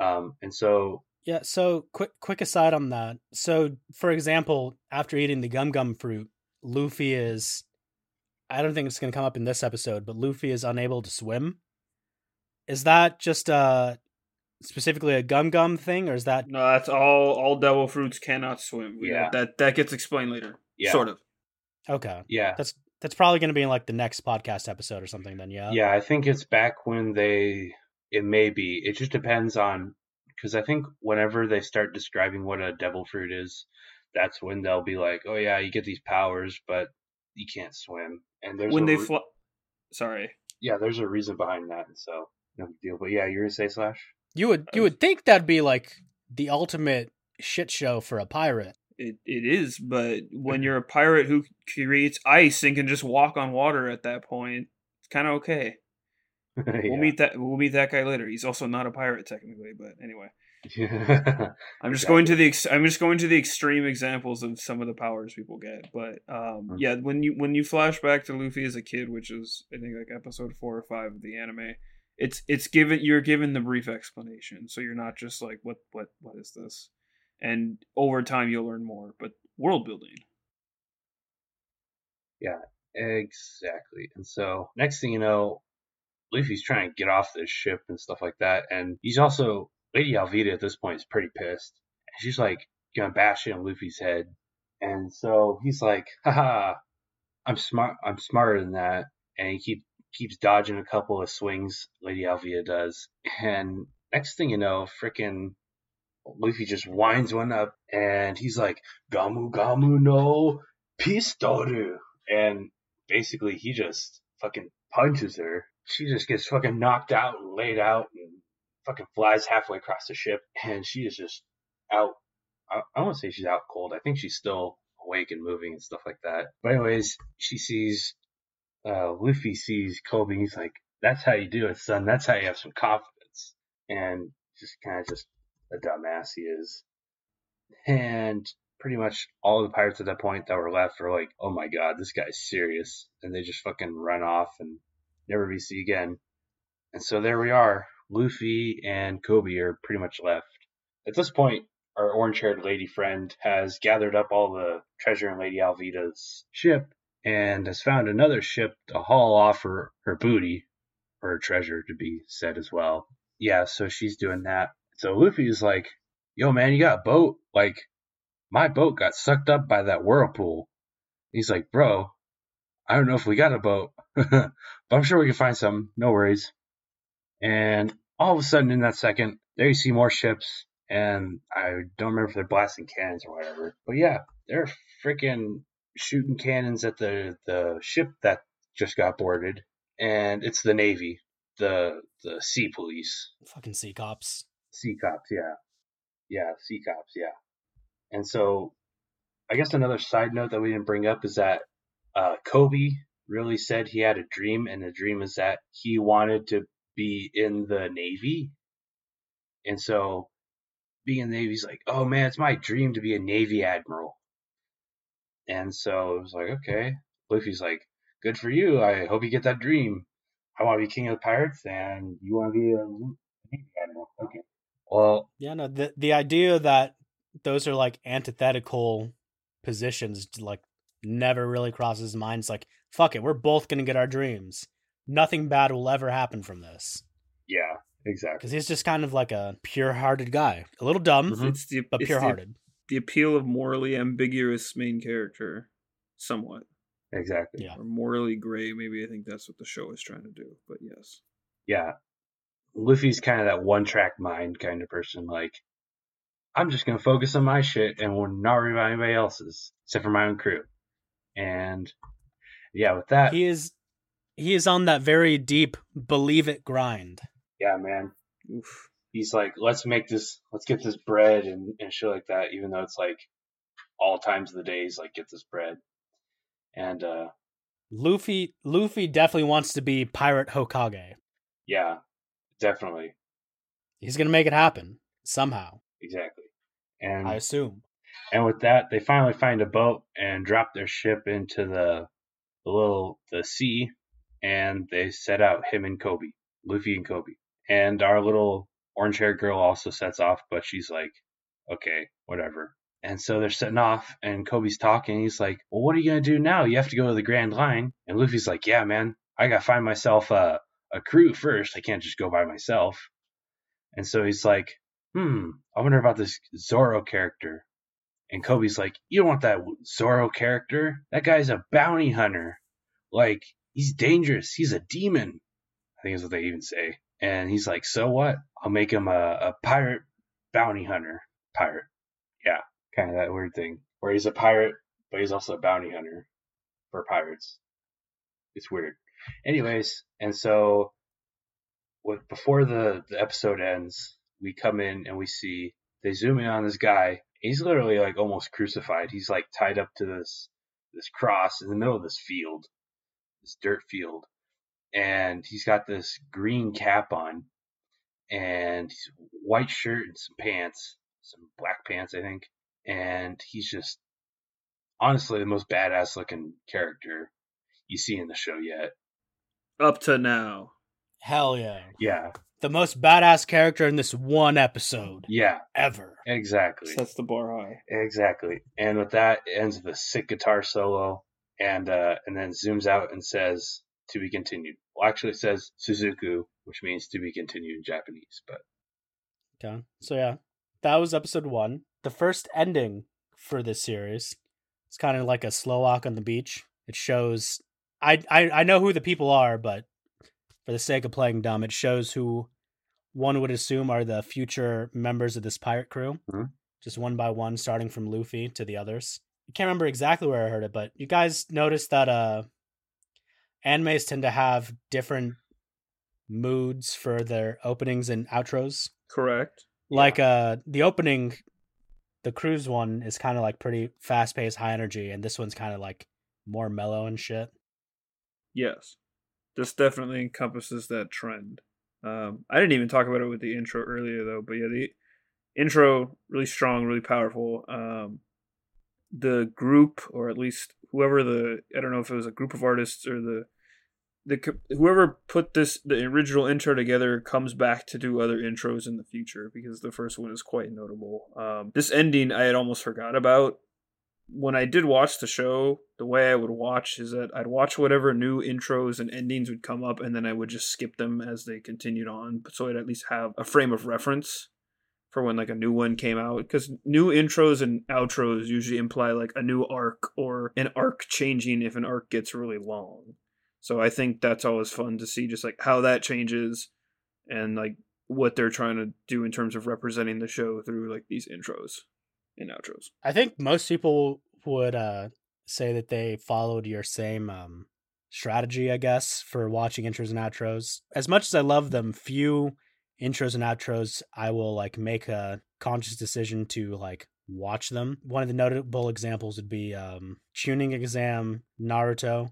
Um, and so Yeah, so quick quick aside on that. So for example, after eating the gum gum fruit, Luffy is I don't think it's gonna come up in this episode, but Luffy is unable to swim. Is that just uh specifically a gum gum thing, or is that No, that's all. All devil fruits cannot swim. We- Yeah. that that gets explained later. Yeah. Sort of. okay? yeah, That's that's probably gonna be in like the next podcast episode or something then, yeah? Yeah, I think it's back when they. It may be. It just depends on because I think whenever they start describing what a devil fruit is, that's when they'll be like, "Oh yeah, you get these powers, but you can't swim." And there's when a they re- fly. Sorry. yeah, there's a reason behind that, and so no big deal. But yeah, you're gonna say slash. You would you would think that'd be like the ultimate shit show for a pirate. It, it is, but when you're a pirate who creates ice and can just walk on water at that point, it's kind of okay. We'll meet that. We'll meet that guy later. He's also not a pirate technically, but anyway. I'm just Exactly. going to the ex- I'm just going to the extreme examples of some of the powers people get. But um, Mhm. yeah, when you when you flash back to Luffy as a kid, which is I think like episode four or five of the anime, it's it's given you're given the brief explanation, so you're not just like what what what is this, and over time you'll learn more. But world building, yeah, Exactly. And so next thing you know, Luffy's trying to get off this ship and stuff like that. And he's also Lady Alvida at this point is pretty pissed. And she's like gonna bash in Luffy's head. And so he's like, haha, I'm smart I'm smarter than that. And he keep keeps dodging a couple of swings Lady Alvida does. And next thing you know, frickin' Luffy just winds one up and he's like, Gomu Gomu no Pistoru and basically he just fucking punches her. She just gets fucking knocked out and laid out and fucking flies halfway across the ship and she is just out. I, I won't say she's out cold. I think she's still awake and moving and stuff like that. But anyways, she sees, uh, Luffy sees Koby he's like, that's how you do it, son. That's how you have some confidence. And just kind of just a dumbass he is. And pretty much all the pirates at that point that were left are like, oh my god, this guy's serious. And they just fucking run off and never be seen again. And so there we are. Luffy and Koby are pretty much left. At this point, our orange haired lady friend has gathered up all the treasure in Lady Alvida's ship and has found another ship to haul off her, her booty, or her treasure to be said as well. Yeah, so she's doing that. So Luffy's like, yo man, you got a boat? Like, my boat got sucked up by that whirlpool. He's like, bro, I don't know if we got a boat, but I'm sure we can find some. No worries. And all of a sudden, in that second, there you see more ships, and I don't remember if they're blasting cannons or whatever. But yeah, they're freaking shooting cannons at the the ship that just got boarded, and it's the Navy, the the Sea Police. Fucking sea cops. Sea cops, yeah. Yeah, sea cops, yeah. And so, I guess another side note that we didn't bring up is that uh, Koby really said he had a dream, and the dream is that he wanted to be in the Navy. And so, being in the Navy, he's like, oh man, it's my dream to be a Navy admiral. And so it was like, okay. Luffy's like, good for you. I hope you get that dream. I want to be king of the pirates, and you want to be a Navy admiral. Okay. Well, Yeah, no, the the idea that those are like antithetical positions like never really crosses his mind. It's like, fuck it, we're both gonna get our dreams. Nothing bad will ever happen from this. yeah, exactly. Because he's just kind of like a pure hearted guy. A little dumb, Mhm. it's the but it's pure the, hearted. the appeal of morally ambiguous main character, somewhat Exactly. Yeah. or morally gray. Maybe I think that's what the show is trying to do. But yes, Yeah. Luffy's kind of that one track mind kind of person. Like, I'm just going to focus on my shit and will not worry about anybody else's, except for my own crew. And yeah, with that, He is he is on that very deep believe it grind. yeah, man, Oof. he's like, let's make this, let's get this bread and, and shit like that, even though it's like, all times of the days, like get this bread. And uh Luffy Luffy definitely wants to be pirate Hokage. yeah, definitely, He's gonna make it happen somehow. exactly. And I assume. and with that, they finally find a boat and drop their ship into the the little the sea, and they set out him and Koby, Luffy and Koby, and our little orange haired girl also sets off, but she's like, okay, whatever. And so they're setting off, and Koby's talking. He's like, "Well, what are you gonna do now? You have to go to the Grand Line." And Luffy's like, "Yeah, man, I gotta find myself a a crew first. I can't just go by myself." And so he's like, "Hmm, I wonder about this Zoro character." And Koby's like, "You don't want that Zoro character. That guy's a bounty hunter. Like, he's dangerous. He's a demon." I think is what they even say. And he's like, "So what? I'll make him a, a pirate bounty hunter. Pirate, yeah." kind of that weird thing where he's a pirate, but he's also a bounty hunter for pirates. It's weird. Anyways, and so with before the, the episode ends, we come in and we see they zoom in on this guy. He's literally like almost crucified. He's like tied up to this this cross in the middle of this field, this dirt field, and he's got this green cap on, and he's white shirt and some pants, some black pants, I think and he's just honestly the most badass looking character you see in the show yet. Up to now. Hell yeah. Yeah, The most badass character in this one episode yeah, ever. exactly, Sets the bar high. exactly. And with that, ends with a sick guitar solo, and uh, and then zooms out and says to be continued. Well, actually, it says Tsuzuku, which means to be continued in Japanese, but Okay. So yeah, that was episode one. The first ending for this series. It's kind of like a slow walk on the beach. It shows I, I I know who the people are, but for the sake of playing dumb, it shows who one would assume are the future members of this pirate crew. Mhm. Just one by one, starting from Luffy to the others. I can't remember exactly where I heard it, but you guys noticed that uh animes tend to have different moods for their openings and outros Correct. like uh the opening the cruise one is kind of like pretty fast paced high energy and this one's kind of like more mellow and shit Yes. This definitely encompasses that trend. Um, I didn't even talk about it with the intro earlier though, but yeah, the intro really strong, really powerful. Um, the group, or at least whoever the I don't know if it was a group of artists or the the whoever put this the original intro together comes back to do other intros in the future because the first one is quite notable. Um, this ending I had almost forgot about when I did watch the show, the way I would watch is that I'd watch whatever new intros and endings would come up, and then I would just skip them as they continued on, so I'd at least have a frame of reference for when like a new one came out. Because new intros and outros usually imply like a new arc or an arc changing if an arc gets really long. So I think that's always fun to see, just like how that changes and like what they're trying to do in terms of representing the show through like these intros and outros. i think most people would uh say that they followed your same um strategy i guess for watching intros and outros as much as i love them few intros and outros i will like make a conscious decision to like watch them one of the notable examples would be um chunin exam naruto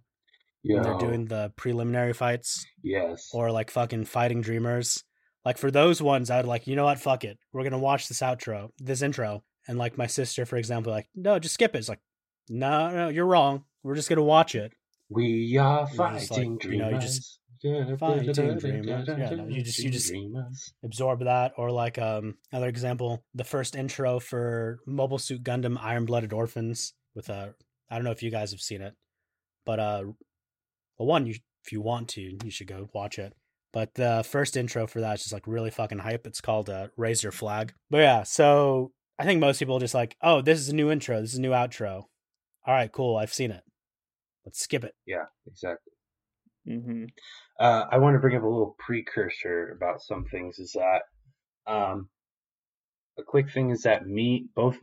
when they're doing the preliminary fights yes, or like fucking fighting dreamers. Like for those ones, I'd like, you know what, fuck it. We're gonna watch this outro, this intro. And like my sister, for example, like, no, just skip it. It's like, no, no, you're wrong. We're just gonna watch it. we are You're like, fighting you know, you just Fighting dreamers. Yeah, no, you just- you just- Dreamers. Absorb that. Or like um another example, the first intro for Mobile Suit Gundam Iron Blooded Orphans with a. I don't know if you guys have seen it. But uh well one, you if you want to, you should go watch it. But the first intro for that is just like really fucking hype. It's called uh, Raise Your Flag. But yeah, so I think most people are just like, oh, this is a new intro. This is a new outro. All right, cool. I've seen it. Let's skip it. Yeah, exactly. Mm-hmm. Uh, I want to bring up a little precursor about some things. Is that um, a quick thing? Is that me, both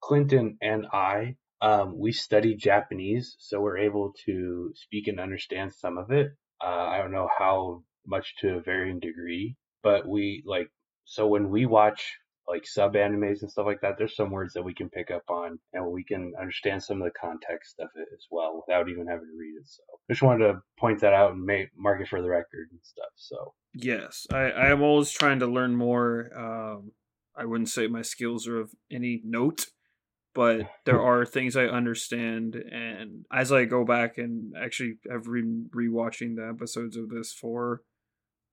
Clinton and I, um, we study Japanese, so we're able to speak and understand some of it. Uh, I don't know how much to a varying degree, but we like so when we watch like sub animes and stuff like that, there's some words that we can pick up on and we can understand some of the context of it as well without even having to read it. So just wanted to point that out and make, mark it for the record and stuff. So yes, I, I am always trying to learn more. Um, I wouldn't say my skills are of any note, but there are things I understand. And as I go back and actually have re rewatching the episodes of this for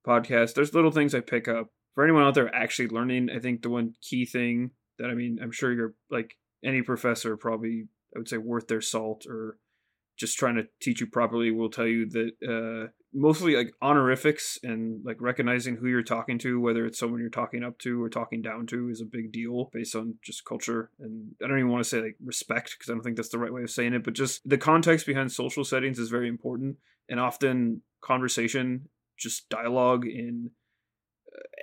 podcast, there's little things I pick up for anyone out there actually learning, I think the one key thing that I mean, I'm sure you're like any professor probably I would say worth their salt or just trying to teach you properly will tell you that uh, mostly like honorifics and like recognizing who you're talking to, whether it's someone you're talking up to or talking down to, is a big deal based on just culture. And I don't even want to say like respect because I don't think that's the right way of saying it, but just the context behind social settings is very important. And often conversation, just dialogue in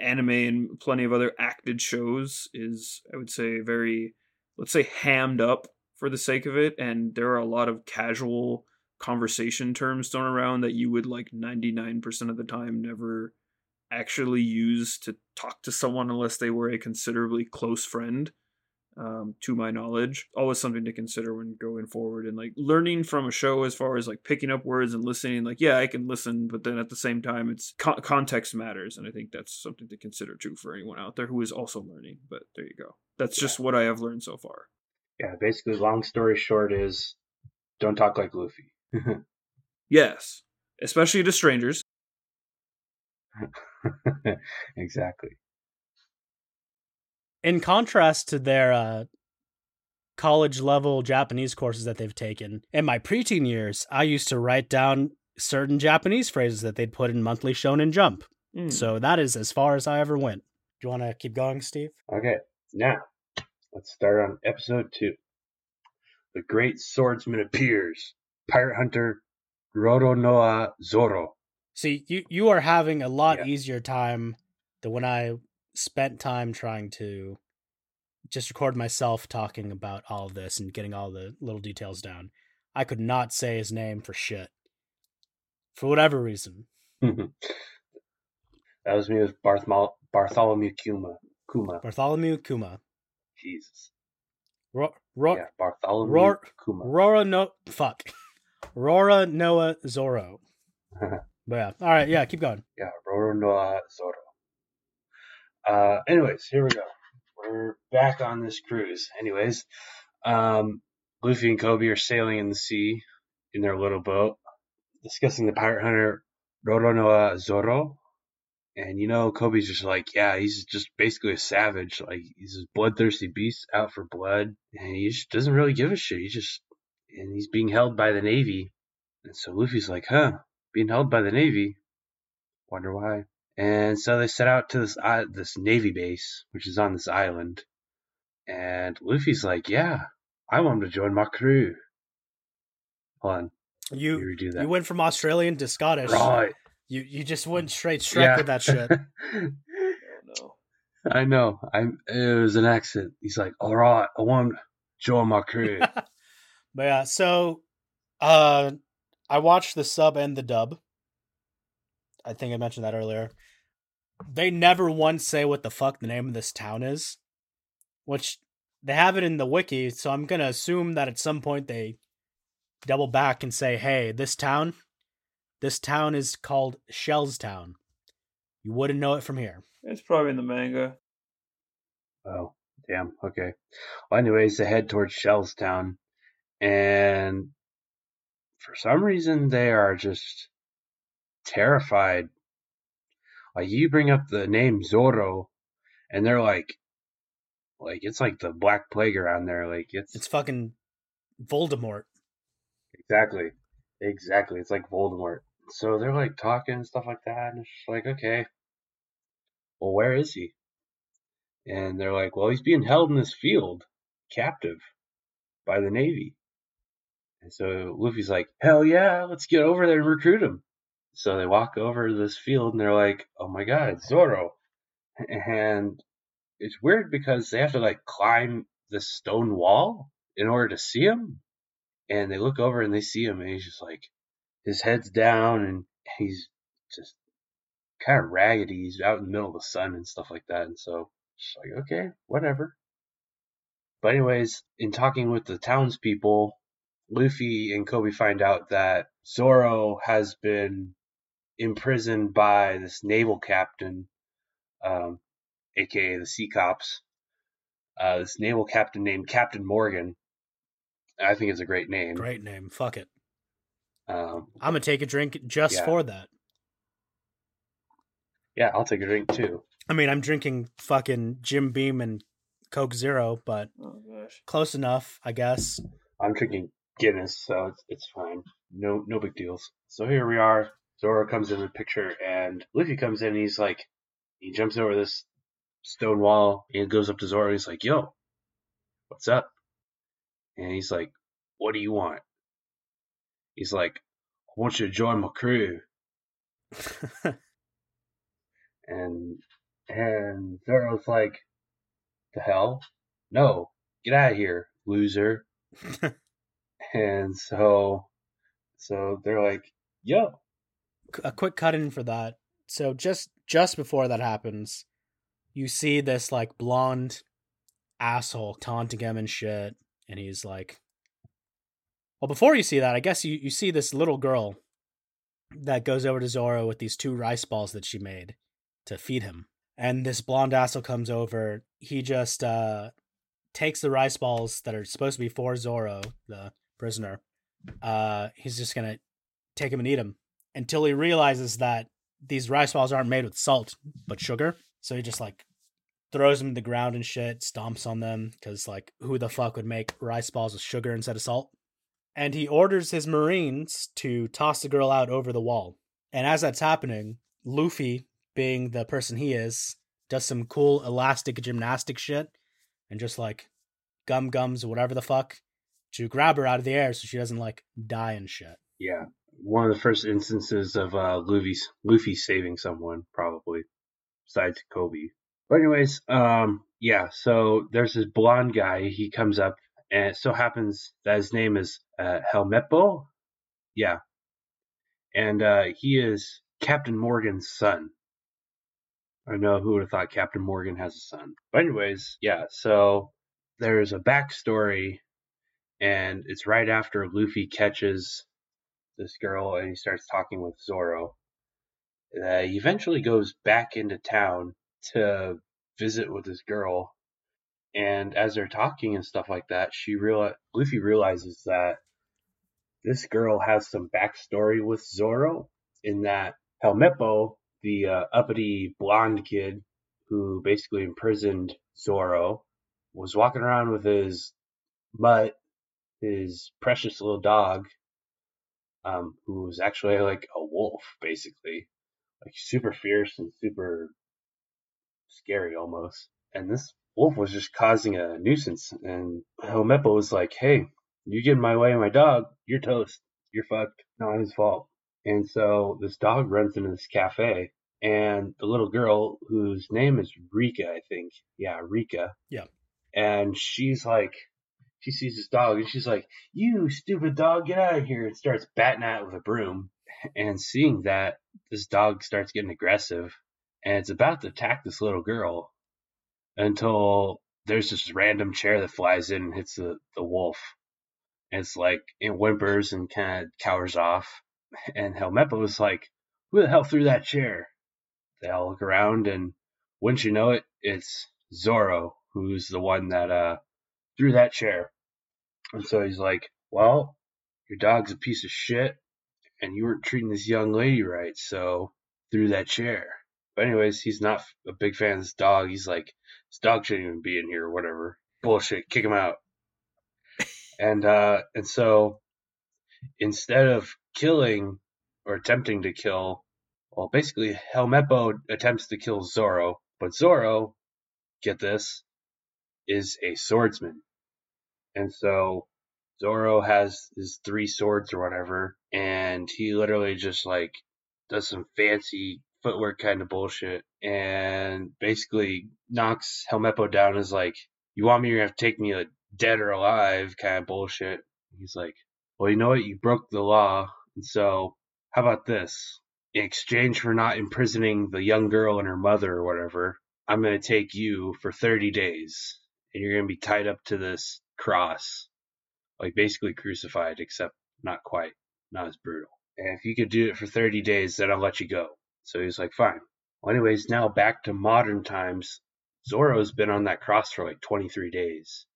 anime and plenty of other acted shows is i would say very let's say hammed up for the sake of it. And there are a lot of casual conversation terms thrown around that you would like 99% of the time never actually use to talk to someone unless they were a considerably close friend um, to my knowledge. Always something to consider when going forward and like learning from a show as far as like picking up words and listening. Like, yeah, I can listen, but then at the same time, it's co- context matters. And I think that's something to consider too for anyone out there who is also learning. But there you go. That's yeah. just what I have learned so far. Yeah, basically, long story short is don't talk like Luffy. yes, especially to strangers. exactly in contrast to their uh, college level Japanese courses that they've taken, in my preteen years, I used to write down certain Japanese phrases that they'd put in monthly Shonen Jump. Mm. So that is as far as I ever went. Do you want to keep going, Steve? Okay, now let's start on episode two. The great swordsman appears. Pirate hunter Roronoa Zoro. See, you you are having a lot yeah. easier time than when I spent time trying to just record myself talking about all of this and getting all the little details down. I could not say his name for shit. For whatever reason. Mm-hmm. that was me with Barthol- Bartholomew Kuma. Kuma. Bartholomew Kuma. Jesus. Ro- Ro- yeah, Bartholomew Ro- Kuma. Rora no fuck. Rora Noah Zoro. but yeah. All right, yeah, keep going. Yeah, Rora Noah Zoro. Uh, anyways, here we go. We're back on this cruise. Anyways, um, Luffy and Koby are sailing in the sea in their little boat, discussing the pirate hunter Roronoa Zoro. And you know, Koby's just like, yeah, he's just basically a savage. Like he's a bloodthirsty beast out for blood, and he just doesn't really give a shit. He just and he's being held by the navy. And so Luffy's like, huh, being held by the navy. Wonder why. And so they set out to this uh, this navy base, which is on this island. And Luffy's like, "Yeah, I want to join my crew." Hold on. You that. You went from Australian to Scottish. Right. You you just went straight straight yeah. with that shit. oh, no. I know. I it was an accent. He's like, "All right, I want to join my crew." but yeah, so uh I watched the sub and the dub. I think I mentioned that earlier. They never once say what the fuck the name of this town is, which they have it in the wiki, so I'm gonna assume that at some point they double back and say, "Hey, this town, this town is called Shellstown. You wouldn't know it from here." It's probably in the manga. Oh, damn. Okay. Well, anyways, they head towards Shellstown, and for some reason they are just terrified like you bring up the name Zoro, and they're like, like it's like the Black Plague around there. Like it's it's fucking Voldemort. Exactly, exactly. It's like Voldemort. So they're like talking and stuff like that, and it's just like, okay, well, where is he? And they're like, well, he's being held in this field, captive, by the Navy. And so Luffy's like, hell yeah, let's get over there and recruit him. So they walk over to this field and they're like, "Oh my God, Zoro!" And it's weird because they have to like climb this stone wall in order to see him. And they look over and they see him, and he's just like, his head's down and he's just kind of raggedy. He's out in the middle of the sun and stuff like that. And so She's like, okay, whatever. But anyways, in talking with the townspeople, Luffy and Koby find out that Zoro has been imprisoned by this naval captain, um, aka the Sea Cops. Uh, this naval captain named Captain Morgan. I think it's a great name. Great name. Fuck it. Um, I'm gonna take a drink just Yeah. for that. yeah, I'll take a drink too. I mean, I'm drinking fucking Jim Beam and Coke Zero, but Oh gosh. close enough, I guess. I'm drinking Guinness, so it's it's fine. No no big deals. So here we are. Zoro comes in the picture, and Luffy comes in. and He's like, he jumps over this stone wall. And he goes up to Zoro. He's like, "Yo, what's up?" And he's like, "What do you want?" He's like, "I want you to join my crew." And and Zoro's like, "The hell? No, get out of here, loser." and so so they're like, "Yo, a quick cut in for that. So just just before that happens, you see this like blonde asshole taunting him and shit, and he's like, well, before you see that, I guess you you see this little girl that goes over to Zoro with these two rice balls that she made to feed him, and this blonde asshole comes over. He just uh takes the rice balls that are supposed to be for Zoro, the prisoner. Uh, he's just gonna take him and eat him until he realizes that these rice balls aren't made with salt but sugar. So he just like throws them to the ground and shit, stomps on them because like who the fuck would make rice balls with sugar instead of salt? And he orders his marines to toss the girl out over the wall. And as that's happening, Luffy, being the person he is, does some cool elastic gymnastic shit and just like gum gums or whatever the fuck to grab her out of the air so she doesn't like die and shit. yeah." One of the first instances of uh, Luffy's Luffy saving someone, probably, besides Koby. But anyways, um, yeah. So there's this blonde guy. He comes up, and it so happens that his name is uh, Helmeppo. Yeah, and uh, he is Captain Morgan's son. I know who would have thought Captain Morgan has a son. But anyways, yeah. So there's a backstory, and it's right after Luffy catches this girl and he starts talking with Zoro. Uh, he eventually goes back into town to visit with this girl, and as they're talking and stuff like that, she real Luffy realizes that this girl has some backstory with Zoro in that Helmeppo, the uh, uppity blonde kid who basically imprisoned Zoro, was walking around with his mutt, his precious little dog, um, who was actually like a wolf, basically, like super fierce and super scary almost. And this wolf was just causing a nuisance. And Helmeppo was like, "Hey, you get in my way my dog, you're toast. You're fucked. Not his fault." And so this dog runs into this cafe, and the little girl, whose name is Rika, I think, yeah, Rika. Yeah. And she's like, she sees this dog and she's like, "You stupid dog, get out of here!" and starts batting at it with a broom. And seeing that, this dog starts getting aggressive and it's about to attack this little girl until there's this random chair that flies in and hits the, the wolf. And it's like it whimpers and kind of cowers off. And Helmeppo is like, "Who the hell threw that chair?" They all look around and wouldn't you know it, it's Zoro who's the one that uh threw that chair. And so he's like, Well, your dog's a piece of shit, and you weren't treating this young lady right, so threw that chair. But anyways, he's not a big fan of this dog. He's like, this dog shouldn't even be in here or whatever. Bullshit, kick him out. and uh and so instead of killing or attempting to kill, well basically Helmeppo attempts to kill Zoro, but Zoro, get this, is a swordsman. And so Zoro has his three swords or whatever, and he literally just like does some fancy footwork kind of bullshit and basically knocks Helmeppo down as like, You want me, you're gonna have to take me like dead or alive kind of bullshit. He's like, Well, you know what? You broke the law, and so how about this? In exchange for not imprisoning the young girl and her mother or whatever, I'm going to take you for 30 days and you're going to be tied up to this cross, like basically crucified, except not quite, not as brutal. And if you could do it for 30 days, then I'll let you go. So he was like, fine. Well, anyways, now back to modern times. Zoro's been on that cross for like 23 days.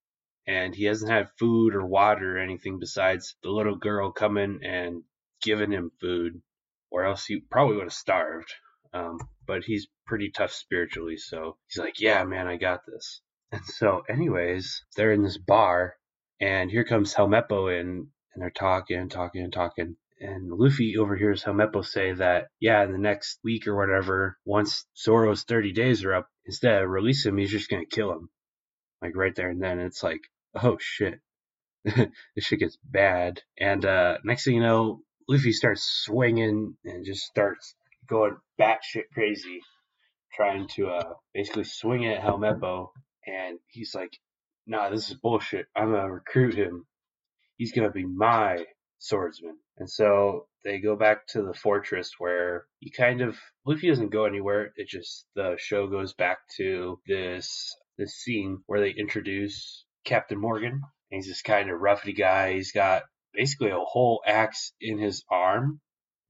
And he hasn't had food or water or anything besides the little girl coming and giving him food, or else he probably would have starved. Um, but he's pretty tough spiritually, so he's like, yeah, man, I got this. And so, anyways, they're in this bar, and here comes Helmeppo in, and they're talking, and talking, and talking. And Luffy overhears Helmeppo say that, yeah, in the next week or whatever, once Zoro's 30 days are up, instead of release him, he's just going to kill him. Like right there and then. It's like, oh shit. this shit gets bad. And uh, next thing you know, Luffy starts swinging and just starts going batshit crazy, trying to uh, basically swing at Helmeppo. And he's like, nah, this is bullshit. I'm to recruit him. He's to be my swordsman. And so they go back to the fortress where he kind of Luffy doesn't go anywhere. It just the show goes back to this this scene where they introduce Captain Morgan. And he's this kind of roughy guy. He's got basically a whole axe in his arm,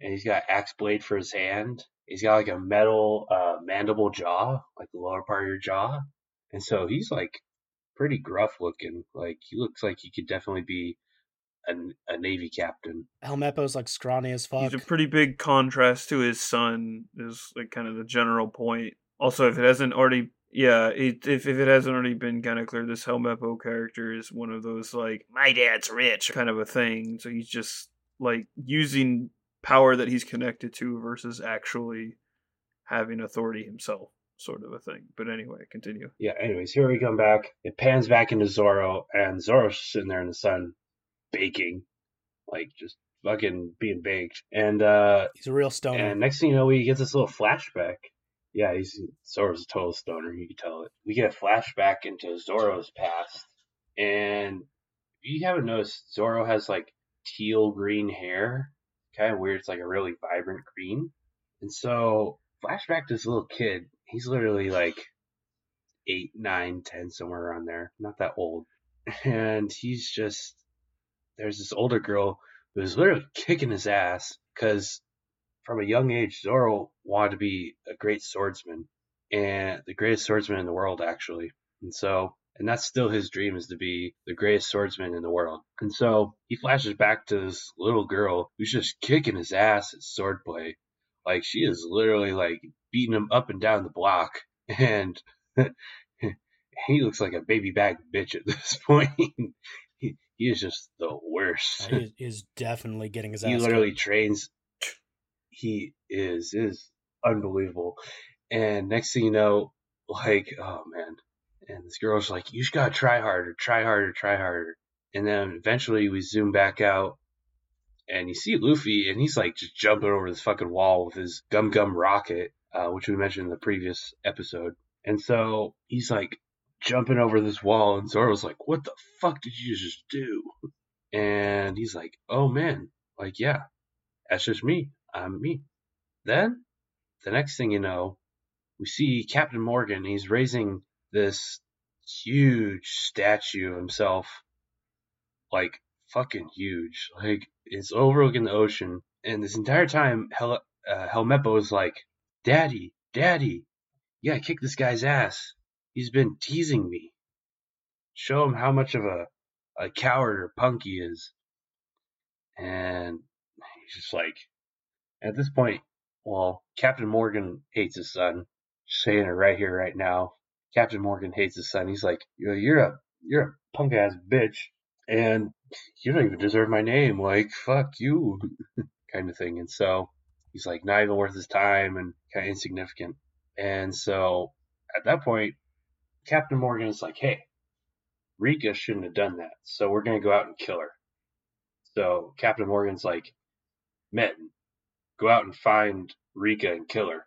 and he's got axe blade for his hand. He's got like a metal uh, mandible jaw, like the lower part of your jaw, and so he's like pretty gruff looking. Like he looks like he could definitely be a, a navy captain. Helmeppo's like scrawny as fuck. He's a pretty big contrast to his son. Is like kind of the general point. Also, if it hasn't already, yeah, it, if if it hasn't already been kind of clear, this Helmeppo character is one of those like my dad's rich kind of a thing. So he's just like using power that he's connected to versus actually having authority himself sort of a thing. But anyway, continue. Yeah, anyways, here we come back. It pans back into Zoro, and Zoro's sitting there in the sun, baking, like just fucking being baked. And uh he's a real stoner. And next thing you know, we get this little flashback. Yeah, he's Zoro's a total stoner. You can tell it. We get a flashback into Zoro's past, and if you haven't noticed Zoro has like teal green hair, kind of weird. It's like a really vibrant green. And so flashback to this little kid. He's literally like eight, nine, ten, somewhere around there. Not that old. And he's just there's this older girl who's literally kicking his ass because from a young age Zoro wanted to be a great swordsman and the greatest swordsman in the world actually. And so and that's still his dream is to be the greatest swordsman in the world. And so he flashes back to this little girl who's just kicking his ass at swordplay. Like she is literally like beating him up and down the block, and he looks like a baby back bitch at this point. he, he is just the worst. he is definitely getting his ass. He literally kicked. trains. He is is unbelievable. And next thing you know, like oh man, and this girl's like, you just gotta try harder, try harder, try harder. And then eventually we zoom back out and you see Luffy and he's like just jumping over this fucking wall with his gum gum rocket, uh, which we mentioned in the previous episode. And so he's like jumping over this wall and Zoro's like, what the fuck did you just do? And he's like, oh man, like, yeah, that's just me. I'm me. Then the next thing you know, we see Captain Morgan. He's raising this huge statue of himself, like fucking huge. Like it's overlooking the ocean, and this entire time, Hel- uh, Helmeppo is like, "Daddy, Daddy, yeah, kick this guy's ass. He's been teasing me. Show him how much of a a coward or punk he is." And he's just like, at this point, well, Captain Morgan hates his son. Just saying it right here, right now. Captain Morgan hates his son. He's like, you're, a you're a punk ass bitch, and you don't even deserve my name. Like, fuck you, kind of thing. And so he's like, not even worth his time, and kind of insignificant. And so at that point, Captain Morgan is like, hey, Rika shouldn't have done that. So we're gonna go out and kill her. So Captain Morgan's like, men, go out and find Rika and kill her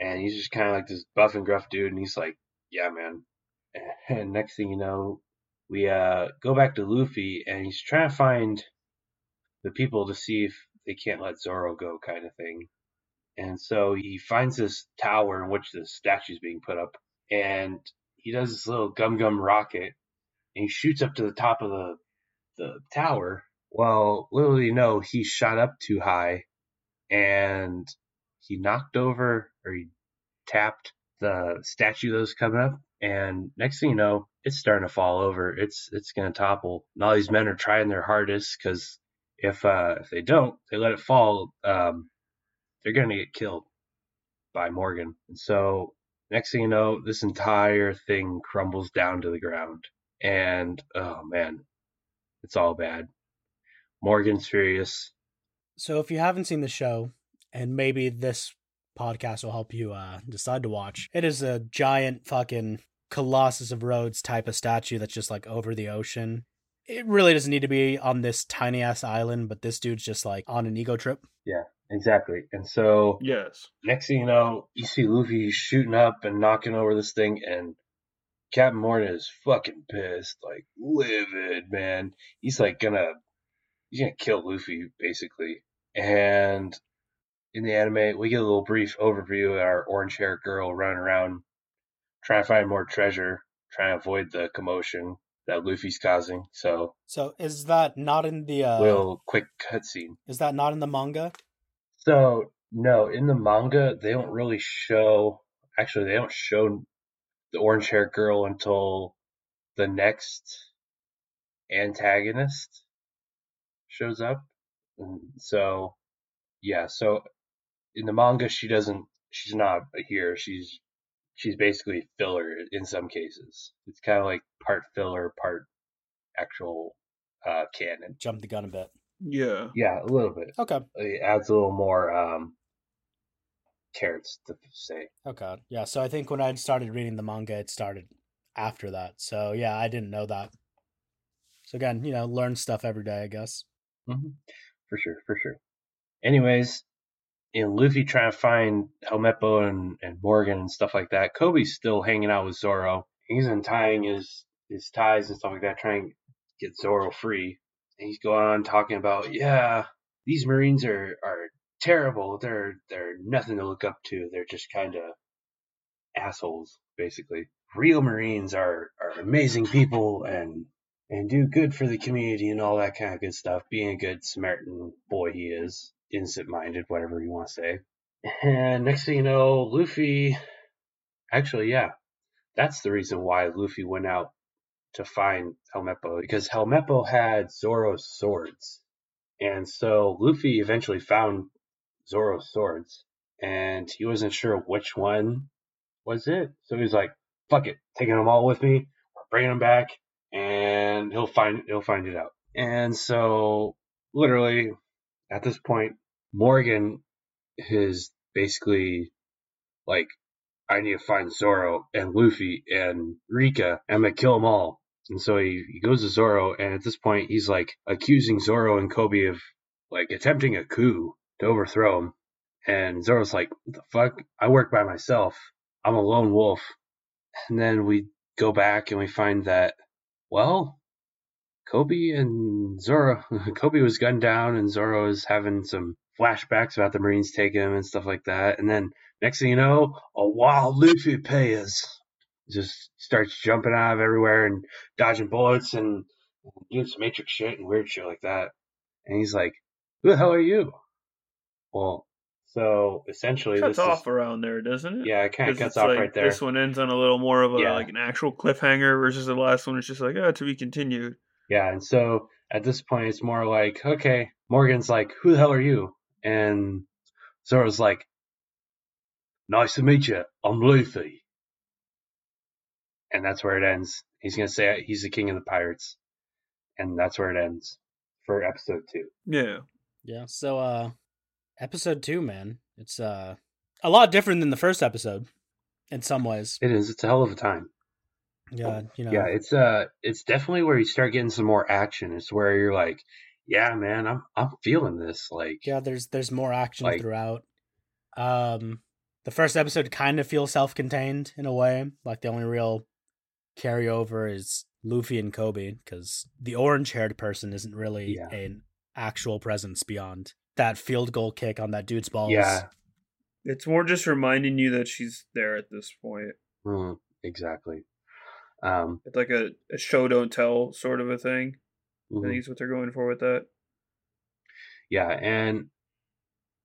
and he's just kind of like this buff and gruff dude, and he's like, "Yeah, man." And next thing you know, we uh go back to Luffy, and he's trying to find the people to see if they can't let Zoro go, kind of thing. And so he finds this tower in which the statue is being put up, and he does this little gum gum rocket, and he shoots up to the top of the the tower. Well, little did he know he shot up too high, and he knocked over or he tapped the statue that was coming up, and next thing you know, it's starting to fall over. It's it's gonna topple. And all these men are trying their hardest because if uh, if they don't, they let it fall, um, they're gonna get killed by Morgan. And so next thing you know, this entire thing crumbles down to the ground, and oh man, it's all bad. Morgan's furious. So if you haven't seen the show, and maybe this podcast will help you uh, decide to watch, it is a giant fucking Colossus of Rhodes type of statue that's just like over the ocean. It really doesn't need to be on this tiny ass island, but this dude's just like on an ego trip. Yeah, exactly. And so Yes. next thing you know, you see Luffy shooting up and knocking over this thing, and Captain Morgan is fucking pissed, like livid, man. He's like gonna, he's gonna kill Luffy basically. And in the anime, we get a little brief overview of our orange haired girl running around trying to find more treasure, try to avoid the commotion that Luffy's causing. So, So is that not in the uh, little quick cutscene. is that not in the manga? So no, in the manga they don't really show. Actually, they don't show the orange hair girl until the next antagonist shows up. And so yeah, so in the manga she doesn't. She's not here. She's she's basically filler in some cases. It's kind of like part filler, part actual uh, canon. Jump the gun a bit. Yeah. Yeah, a little bit. Okay. It adds a little more um, carrots to say. Okay. Yeah. So I think when I started reading the manga, it started after that. So yeah, I didn't know that. So again, you know, learn stuff every day, I guess. hmm For sure, for sure. Anyways, in Luffy trying to find Helmeppo and, and Morgan and stuff like that, Koby's still hanging out with Zoro. He's untying his, his ties and stuff like that, trying to get Zoro free. And he's going on talking about, yeah, these Marines are, are terrible. They're they're nothing to look up to. They're just kind of assholes, basically. Real Marines are are amazing people and and do good for the community and all that kind of good stuff. Being a good Samaritan boy he is, innocent minded, whatever you want to say. And next thing you know, Luffy. Actually, yeah, that's the reason why Luffy went out to find Helmeppo because Helmeppo had Zoro's swords. And so Luffy eventually found Zoro's swords and he wasn't sure which one was it. So he was like, fuck it, taking them all with me, bringing them back, and he'll find he'll find it out. And so literally at this point, Morgan is basically like, I need to find Zoro and Luffy and Rika. I'm gonna kill them all. And so he, he goes to Zoro, and at this point, he's like accusing Zoro and Koby of like attempting a coup to overthrow him. And Zoro's like, what the fuck? I work by myself. I'm a lone wolf. And then we go back and we find that, well, Koby and Zoro, Koby was gunned down and Zoro is having some flashbacks about the Marines taking him and stuff like that. And then next thing you know, a wild Luffy appears. Just starts jumping out of everywhere and dodging bullets and doing some matrix shit and weird shit like that. And he's like, who the hell are you? Well, so essentially Cuts this off is, around there, doesn't it? yeah, it kind of cuts off like right there. This one ends on a little more of a Yeah. like an actual cliffhanger versus the last one. It's just like, oh, to be continued. Yeah, and so at this point, it's more like, okay, Morgan's like, who the hell are you? And Zoro's like, nice to meet you. I'm Luffy. And that's where it ends. He's gonna say he's the king of the pirates, and that's where it ends for episode two. Yeah. Yeah. So uh episode 2, man. It's uh a lot different than the first episode in some ways. It is. It's a hell of a time. Yeah, you know. Yeah, it's uh, it's definitely where you start getting some more action. It's where you're like, yeah, man, I'm I'm feeling this. Like, yeah there's there's more action Like- throughout um the first episode kind of feels self-contained in a way like the only real carryover is luffy and koby because the orange-haired person isn't really Yeah. an actual presence beyond that field goal kick on that dude's balls Yeah. It's more just reminding you that she's there at this point. Mm, exactly. Um, It's like a, a show don't tell sort of a thing. I mhm. think is what they're going for with that. Yeah, and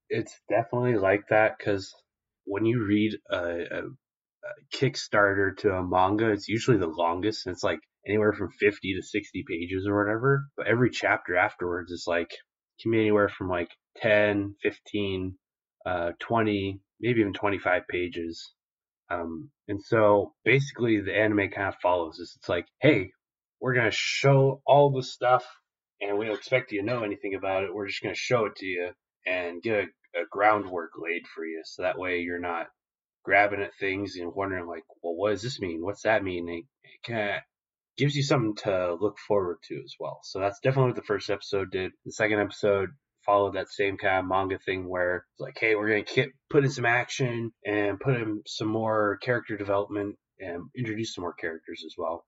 it's definitely like that because when you read a, a, a Kickstarter to a manga, it's usually the longest. And it's like anywhere from 50 to 60 pages or whatever. But every chapter afterwards is like, can be anywhere from like 10, 15, uh, 20, maybe even 25 pages. Um, and so basically the anime kind of follows this. It's like, hey, we're going to show all the stuff and we don't expect you to know anything about it. We're just going to show it to you and get a, a groundwork laid for you. So that way you're not grabbing at things and wondering like, well, what does this mean? What's that mean? It, it kind of gives you something to look forward to as well. So that's definitely what the first episode did. The second episode followed that same kind of manga thing where it's like, hey, we're going to put in some action and put in some more character development and introduce some more characters as well.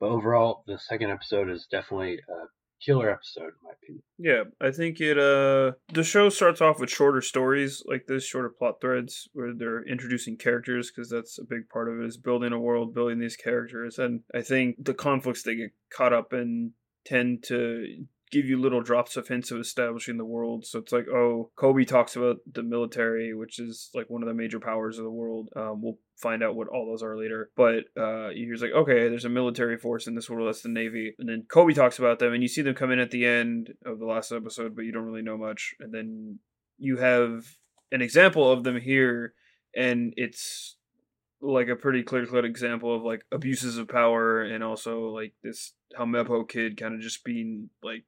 But overall, the second episode is definitely a killer episode in my opinion. Yeah, I think it uh the show starts off with shorter stories like this, shorter plot threads where they're introducing characters because that's a big part of it is building a world, building these characters. And I think the conflicts they get caught up in tend to give you little drops of hints of establishing the world. So it's like, oh, Koby talks about the military, which is like one of the major powers of the world. Um, we'll find out what all those are later. But uh, he's like, okay, there's a military force in this world. That's the Navy. And then Koby talks about them, and you see them come in at the end of the last episode, but you don't really know much. And then you have an example of them here, and it's like a pretty clear cut example of like abuses of power and also like this Helmeppo kid kind of just being like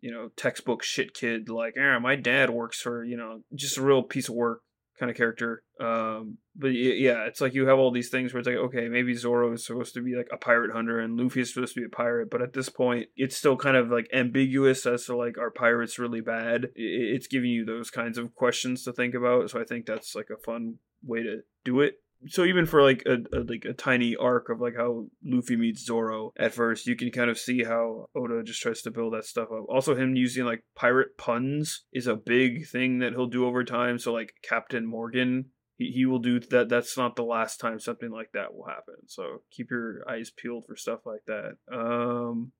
you know textbook shit kid like eh, my dad works for you know just a real piece of work kind of character um but yeah it's like you have all these things where it's like okay maybe Zoro is supposed to be like a pirate hunter and Luffy is supposed to be a pirate but at this point it's still kind of like ambiguous as to like are pirates really bad? It's giving you those kinds of questions to think about so I think that's like a fun way to do it so even for like a, a, like a tiny arc of like how Luffy meets Zoro at first, you can kind of see how Oda just tries to build that stuff up. Also, him using like pirate puns is a big thing that he'll do over time. So like Captain Morgan, he, he will do that. That's not the last time something like that will happen. So keep your eyes peeled for stuff like that. Um,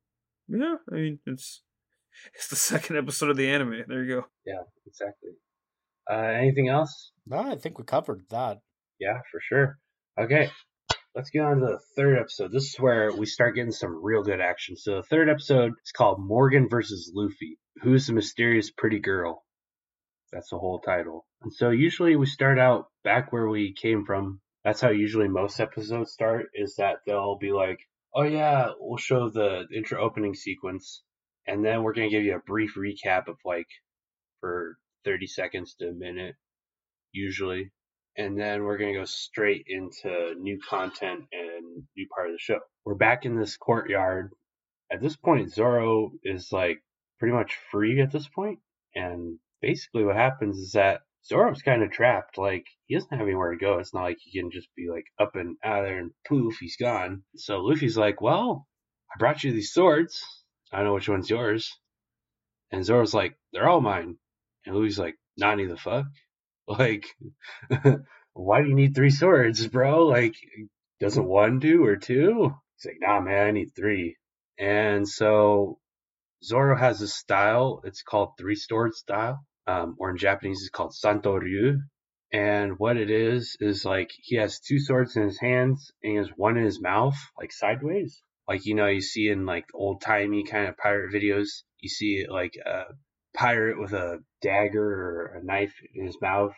yeah, I mean it's it's the second episode of the anime. There you go. Yeah, exactly. Uh, anything else? No, I think we covered that. Yeah, for sure. Okay, let's get on to the third episode. This is where we start getting some real good action. So the third episode is called Morgan versus Luffy. Who's the mysterious pretty girl? That's the whole title. And so usually we start out back where we came from. That's how usually most episodes start, is that they'll be like, oh yeah, we'll show the intro opening sequence, and then we're going to give you a brief recap of like for 30 seconds to a minute, usually and then we're going to go straight into new content and new part of the show. We're back in this courtyard. At this point, Zoro is like pretty much free at this point, and basically what happens is that Zoro's kind of trapped. Like he doesn't have anywhere to go. It's not like he can just be like up and out of there and poof, he's gone. So Luffy's like, "Well, I brought you these swords. I know which one's yours." And Zoro's like, "They're all mine." And Luffy's like, "Nani the fuck?" Like, why do you need three swords, bro? Like, doesn't one do or two? He's like, nah, man, I need three. And so Zoro has a style. It's called three sword style, um, or in Japanese, it's called Santo Ryu. And what it is is like he has two swords in his hands and he has one in his mouth, like sideways. Like you know, you see in like old timey kind of pirate videos, you see like a pirate with a dagger or a knife in his mouth.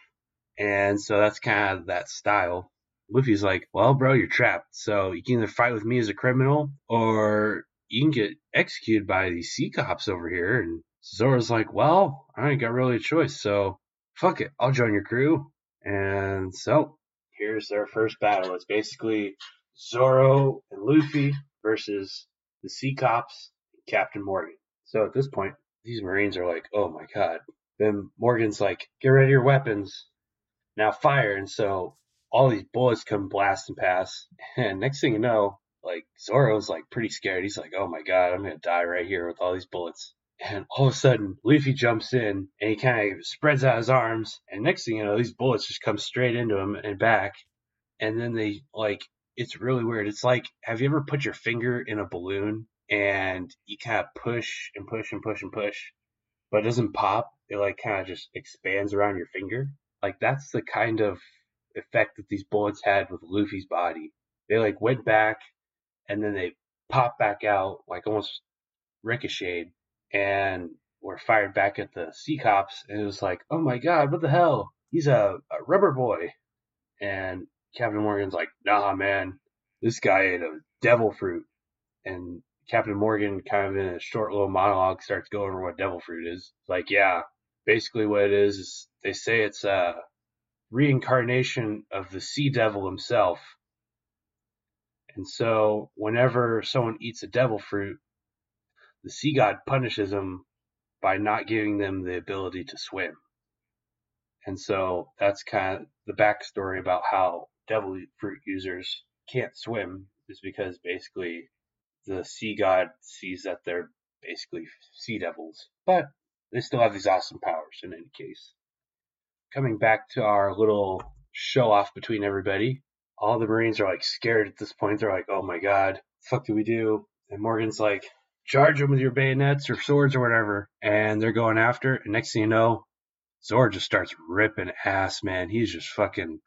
And so that's kind of that style. Luffy's like, well, bro, you're trapped. So you can either fight with me as a criminal or you can get executed by these sea cops over here. And Zoro's like, well, I ain't got really a choice. So fuck it. I'll join your crew. And so here's their first battle. It's basically Zoro and Luffy versus the sea cops and Captain Morgan. So at this point, these Marines are like, oh my god. Then Morgan's like, get ready your weapons. Now fire. And so all these bullets come blasting past. And next thing you know, like Zoro's like pretty scared. He's like, oh my god, I'm gonna die right here with all these bullets. And all of a sudden, Luffy jumps in and he kind of spreads out his arms. And next thing you know, these bullets just come straight into him and back. And then they, like, it's really weird. It's like, have you ever put your finger in a balloon and you kind of push and push and push and push, but it doesn't pop? It, like, kind of just expands around your finger? Like, that's the kind of effect that these bullets had with Luffy's body. They, like, went back and then they popped back out, like, almost ricocheted and were fired back at the sea cops. And it was like, oh my god, what the hell? He's a, a rubber boy. And Captain Morgan's like, nah, man, this guy ate a devil fruit. And Captain Morgan, kind of in a short little monologue, starts going over what devil fruit is. Like, yeah, basically what it is is they say it's a reincarnation of the sea devil himself. And so, whenever someone eats a devil fruit, the sea god punishes them by not giving them the ability to swim. And so that's kind of the backstory about how devil fruit users can't swim is because basically the sea god sees that they're basically sea devils. But they still have these awesome powers in any case. Coming back to our little show off between everybody, all the Marines are like scared at this point. They're like, oh my god, the fuck do we do? And Morgan's like, charge them with your bayonets or swords or whatever. And they're going after. And next thing you know, Zoro just starts ripping ass, man. He's just fucking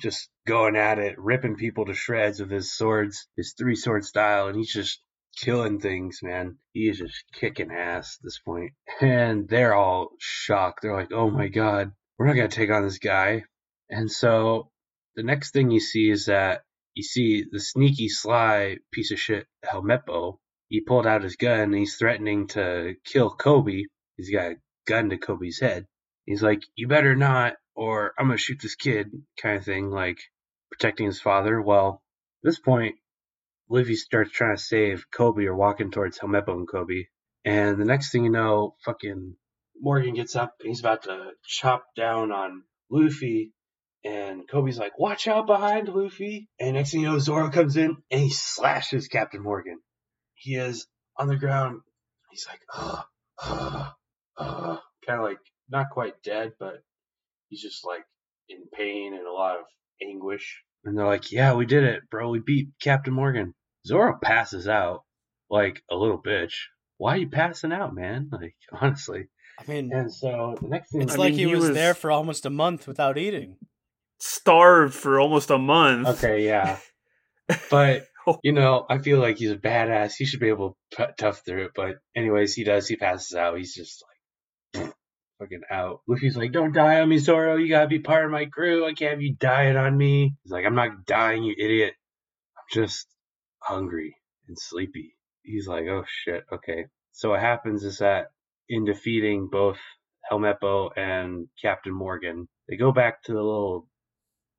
just going at it, ripping people to shreds with his swords, his three sword style, and he's just killing things, man. He is just kicking ass at this point. And they're all shocked. They're like, oh my god, we're not gonna take on this guy. And so the next thing you see is that you see the sneaky, sly piece of shit Helmeppo. He pulled out his gun and he's threatening to kill Koby. He's got a gun to Koby's head. He's like, You better not, or I'm gonna shoot this kid, kind of thing, like protecting his father. Well, at this point, Luffy starts trying to save Koby or walking towards Helmeppo and Koby. And the next thing you know, fucking Morgan gets up and he's about to chop down on Luffy and Koby's like, watch out behind Luffy. And next thing you know, Zoro comes in and he slashes Captain Morgan. He is on the ground. He's like, uh, uh, uh, kind of like not quite dead, but he's just like in pain and a lot of anguish. And they're like, yeah, we did it, bro. We beat Captain Morgan. Zoro passes out like a little bitch. Why are you passing out, man? Like, honestly. I mean, And so the next thing it's I like mean, he, he was, was- there for almost a month without eating. Starved for almost a month. Okay, yeah. But oh. you know, I feel like he's a badass. He should be able to t- tough through it. But anyways, he does. He passes out. He's just like fucking out. Luffy's like, "Don't die on me, Zoro. You gotta be part of my crew. I can't have you dying on me." He's like, "I'm not dying, you idiot. I'm just hungry and sleepy." He's like, "Oh shit. Okay." So what happens is that in defeating both Helmeppo and Captain Morgan, they go back to the little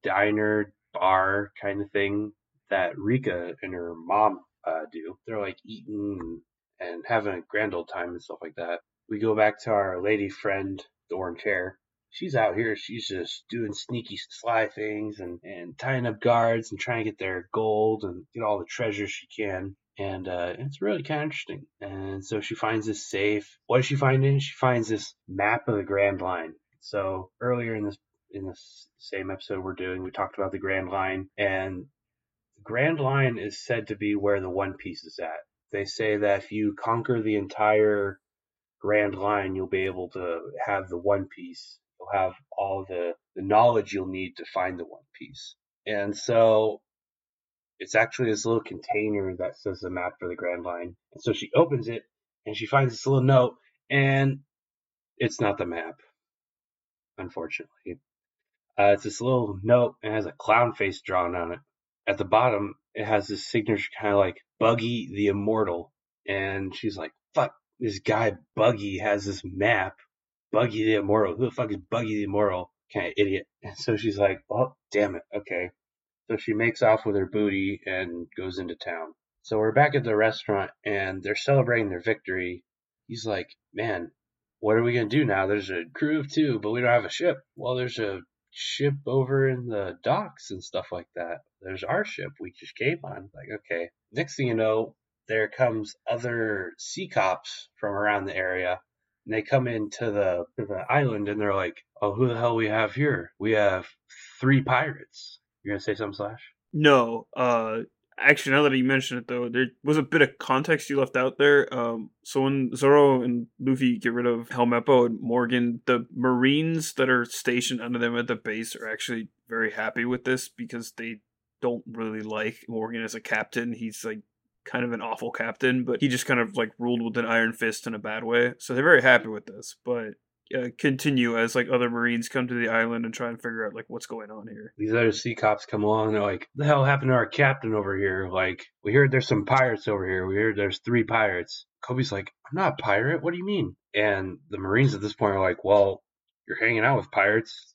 diner bar kind of thing that Rika and her mom uh, do. They're like eating and having a grand old time and stuff like that. We go back to our lady friend, the orange hair. She's out here. She's just doing sneaky, sly things and, and tying up guards and trying to get their gold and get all the treasure she can. And uh, it's really kind of interesting. And so she finds this safe. What does she find in? She finds this map of the Grand Line. So earlier in this in this same episode we're doing, we talked about the Grand Line, and the Grand Line is said to be where the One Piece is at. They say that if you conquer the entire Grand Line, you'll be able to have the One Piece. You'll have all the, the knowledge you'll need to find the One Piece. And so it's actually this little container that says the map for the Grand Line. And so she opens it and she finds this little note, and it's not the map, unfortunately. Uh, it's this little note and it has a clown face drawn on it. At the bottom, it has this signature kind of like Buggy the Immortal. And she's like, fuck, this guy Buggy has this map. Buggy the Immortal. Who the fuck is Buggy the Immortal? Kind of idiot. And so she's like, oh, damn it. Okay. So she makes off with her booty and goes into town. So we're back at the restaurant and they're celebrating their victory. He's like, man, what are we going to do now? There's a crew of two, but we don't have a ship. Well, there's a ship over in the docks and stuff like that. There's our ship we just came on. Like, okay. Next thing you know, there comes other sea cops from around the area. And they come into the to the island and they're like, "Oh, who the hell we have here? We have three pirates." You're gonna say something, Slash? No, uh, actually, now that you mention it, though, there was a bit of context you left out there. Um, so when Zoro and Luffy get rid of Helmeppo and Morgan, the Marines that are stationed under them at the base are actually very happy with this because they don't really like Morgan as a captain. He's like kind of an awful captain, but he just kind of like ruled with an iron fist in a bad way. So they're very happy with this. But uh, continue as like other Marines come to the island and try and figure out like what's going on here. These other sea cops come along they're like, "The hell happened to our captain over here? Like, we heard there's some pirates over here. We heard there's three pirates." Koby's like, "I'm not a pirate. What do you mean?" And the Marines at this point are like, "Well, you're hanging out with pirates.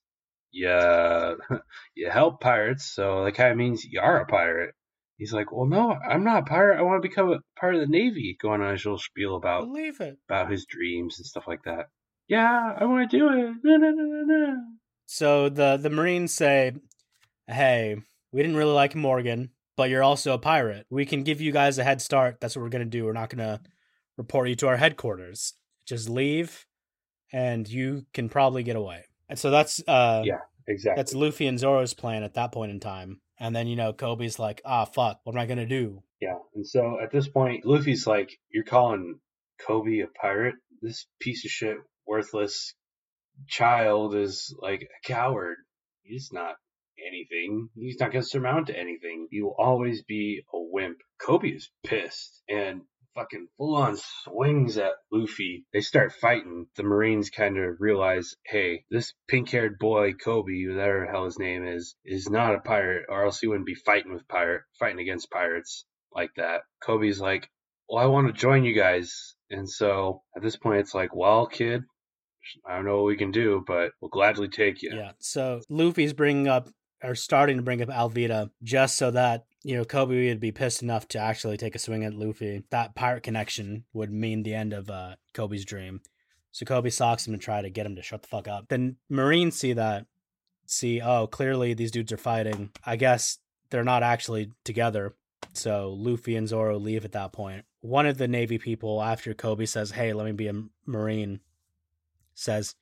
Yeah, you help pirates, so that kind of means you are a pirate." He's like, "Well, no, I'm not a pirate. I want to become a part of the navy." Going on his little spiel about Believe it. about his dreams and stuff like that. Yeah, I want to do it. No, no, no, no, no. So the the Marines say, "Hey, we didn't really like Morgan, but you're also a pirate. We can give you guys a head start. That's what we're gonna do. We're not gonna report you to our headquarters. Just leave, and you can probably get away." And so that's uh, Yeah. Exactly. that's Luffy and Zoro's plan at that point in time. And then you know Koby's like, "Ah, fuck, what am I gonna do?" Yeah, and so at this point, Luffy's like, "You're calling Koby a pirate? This piece of shit, worthless child is like a coward. He's not anything. He's not surmount to anything. He will always be a wimp." Koby is pissed and fucking full on swings at Luffy. They start fighting. The Marines kind of realize, hey, this pink haired boy, Koby, whatever the hell his name is, is not a pirate, or else he wouldn't be fighting with pirate, fighting against pirates like that. Koby's like, well, I want to join you guys. And so at this point, it's like, well, kid, I don't know what we can do, but we'll gladly take you. Yeah. So Luffy's bringing up or starting to bring up Alvida just so that you know Koby would be pissed enough to actually take a swing at Luffy. That pirate connection would mean the end of uh, Koby's dream. So Koby socks him to try to get him to shut the fuck up. Then Marines see that, see, oh, clearly these dudes are fighting. I guess they're not actually together. So Luffy and Zoro leave at that point. One of the Navy people, after Koby says, hey, let me be a Marine, says,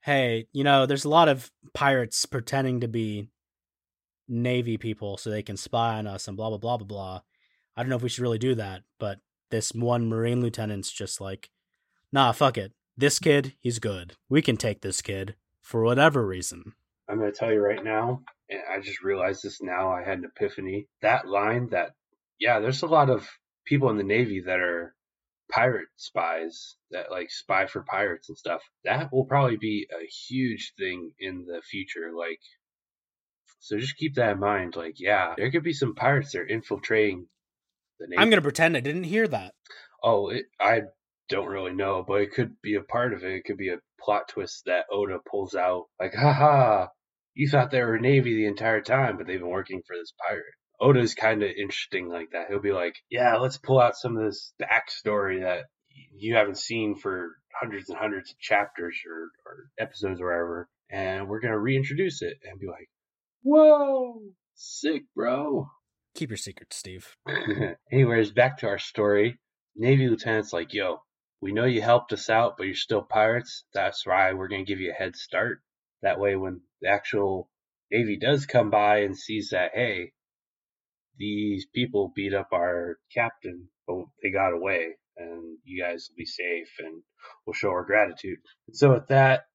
hey, you know, there's a lot of pirates pretending to be Navy people so they can spy on us and blah, blah, blah, blah, blah. I don't know if we should really do that, but this one Marine lieutenant's just like, nah, fuck it. This kid, he's good. We can take this kid for whatever reason. I'm going to tell you right now, and I just realized this now. I had an epiphany. That line, that, yeah, there's a lot of people in the Navy that are pirate spies that like spy for pirates and stuff. That will probably be a huge thing in the future. Like, so just keep that in mind. Like, yeah, there could be some pirates that are infiltrating the Navy. I'm going to pretend I didn't hear that. Oh, it, I don't really know, but it could be a part of it. It could be a plot twist that Oda pulls out. Like, haha, you thought they were Navy the entire time, but they've been working for this pirate. Oda's kind of interesting like that. He'll be like, yeah, let's pull out some of this backstory that you haven't seen for hundreds and hundreds of chapters or, or episodes or whatever, and we're going to reintroduce it and be like, whoa, sick, bro. Keep your secret, Steve. Anyways, back to our story. Navy lieutenant's like, yo, we know you helped us out, but you're still pirates. That's why we're going to give you a head start. That way, when the actual Navy does come by and sees that, hey, these people beat up our captain, but they got away, and you guys will be safe, and we'll show our gratitude. So with that,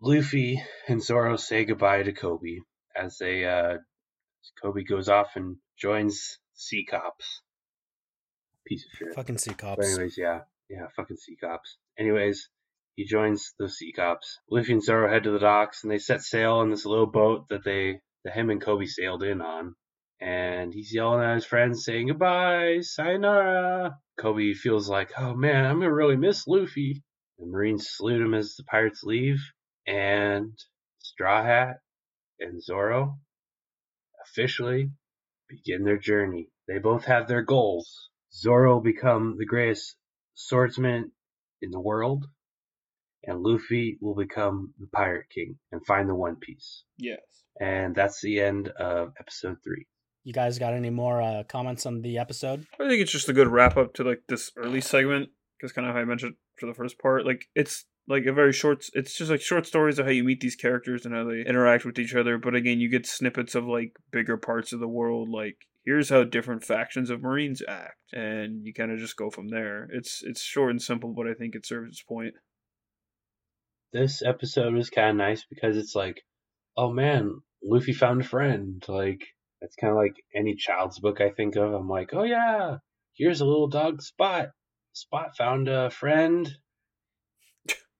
Luffy and Zoro say goodbye to Koby as they uh, Koby goes off and joins Sea Cops. Piece of shit. Fucking sea But cops. anyways, yeah, yeah, fucking sea cops. Anyways, he joins the sea cops. Luffy and Zoro head to the docks, and they set sail on this little boat that they, that him and Koby sailed in on. And he's yelling at his friends, saying goodbye, sayonara. Koby feels like, oh man, I'm gonna really miss Luffy. The Marines salute him as the pirates leave, and Straw Hat and Zoro officially begin their journey. They both have their goals. Zoro will become the greatest swordsman in the world, and Luffy will become the Pirate King and find the One Piece. Yes. And that's the end of episode three. You guys got any more uh, comments on the episode? I think it's just a good wrap up to like this early segment because kind of how I mentioned for the first part, like it's like a very short. It's just like short stories of how you meet these characters and how they interact with each other. But again, you get snippets of like bigger parts of the world, like here's how different factions of Marines act, and you kind of just go from there. It's it's short and simple, but I think it serves its point. This episode was kind of nice because it's like, oh man, Luffy found a friend. Like it's kind of like any child's book I think of. I'm like, oh yeah, here's a little dog Spot. Spot found a friend.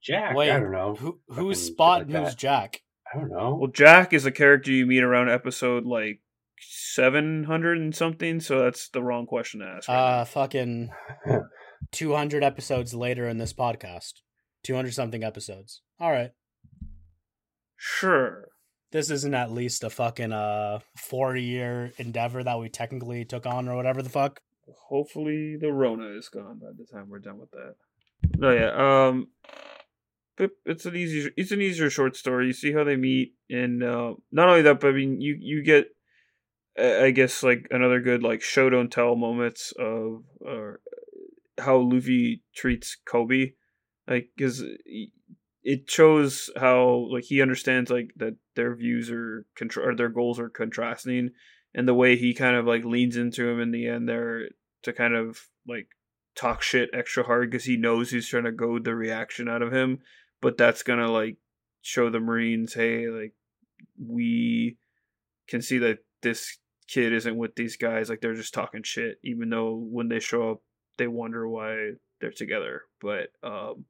Jack. Wait, I don't know. Who Fucking who's Spot like and who's that. Jack? I don't know. Well, Jack is a character you meet around episode like seven hundred and something, so that's the wrong question to ask. Right now. Uh, fucking 200 episodes later in this podcast. 200 something episodes. All right. Sure. This isn't at least a fucking uh four year endeavor that we technically took on or whatever the fuck. Hopefully the Rona is gone by the time we're done with that. No, yeah. Um, but it's an easier, it's an easier short story. You see how they meet, and uh, not only that, but I mean, you you get, I guess, like another good like show don't tell moments of uh, how Luffy treats Koby, like because it shows how like he understands like that their views are contra- or their goals are contrasting and the way he kind of like leans into him in the end there to kind of like talk shit extra hard because he knows he's trying to goad the reaction out of him but that's gonna like show the marines hey like we can see that this kid isn't with these guys like they're just talking shit even though when they show up they wonder why they're together but um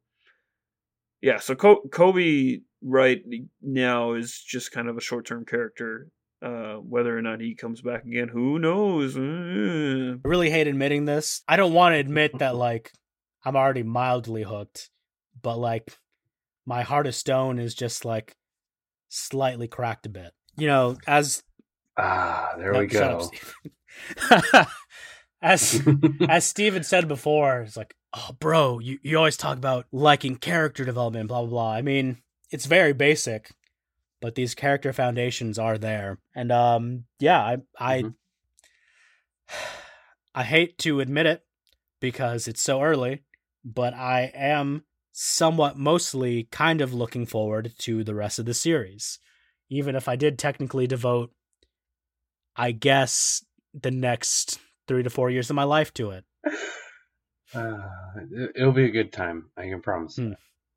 yeah so koby right now is just kind of a short-term character uh whether or not he comes back again who knows Uh, I really hate admitting this. I don't want to admit that like I'm already mildly hooked, but like my heart of stone is just like slightly cracked a bit. You know, as ah, there no, we up, go. Steve. as as Steven said before, it's like, oh, bro, you, you always talk about liking character development, blah, blah, blah. I mean, it's very basic, but these character foundations are there. And, um, yeah, I, I, Mhm. I hate to admit it because it's so early, but I am somewhat mostly kind of looking forward to the rest of the series. Even if I did technically devote, I guess, the next three to four years of my life to it. Uh, it- it'll be a good time. I can promise. Hmm.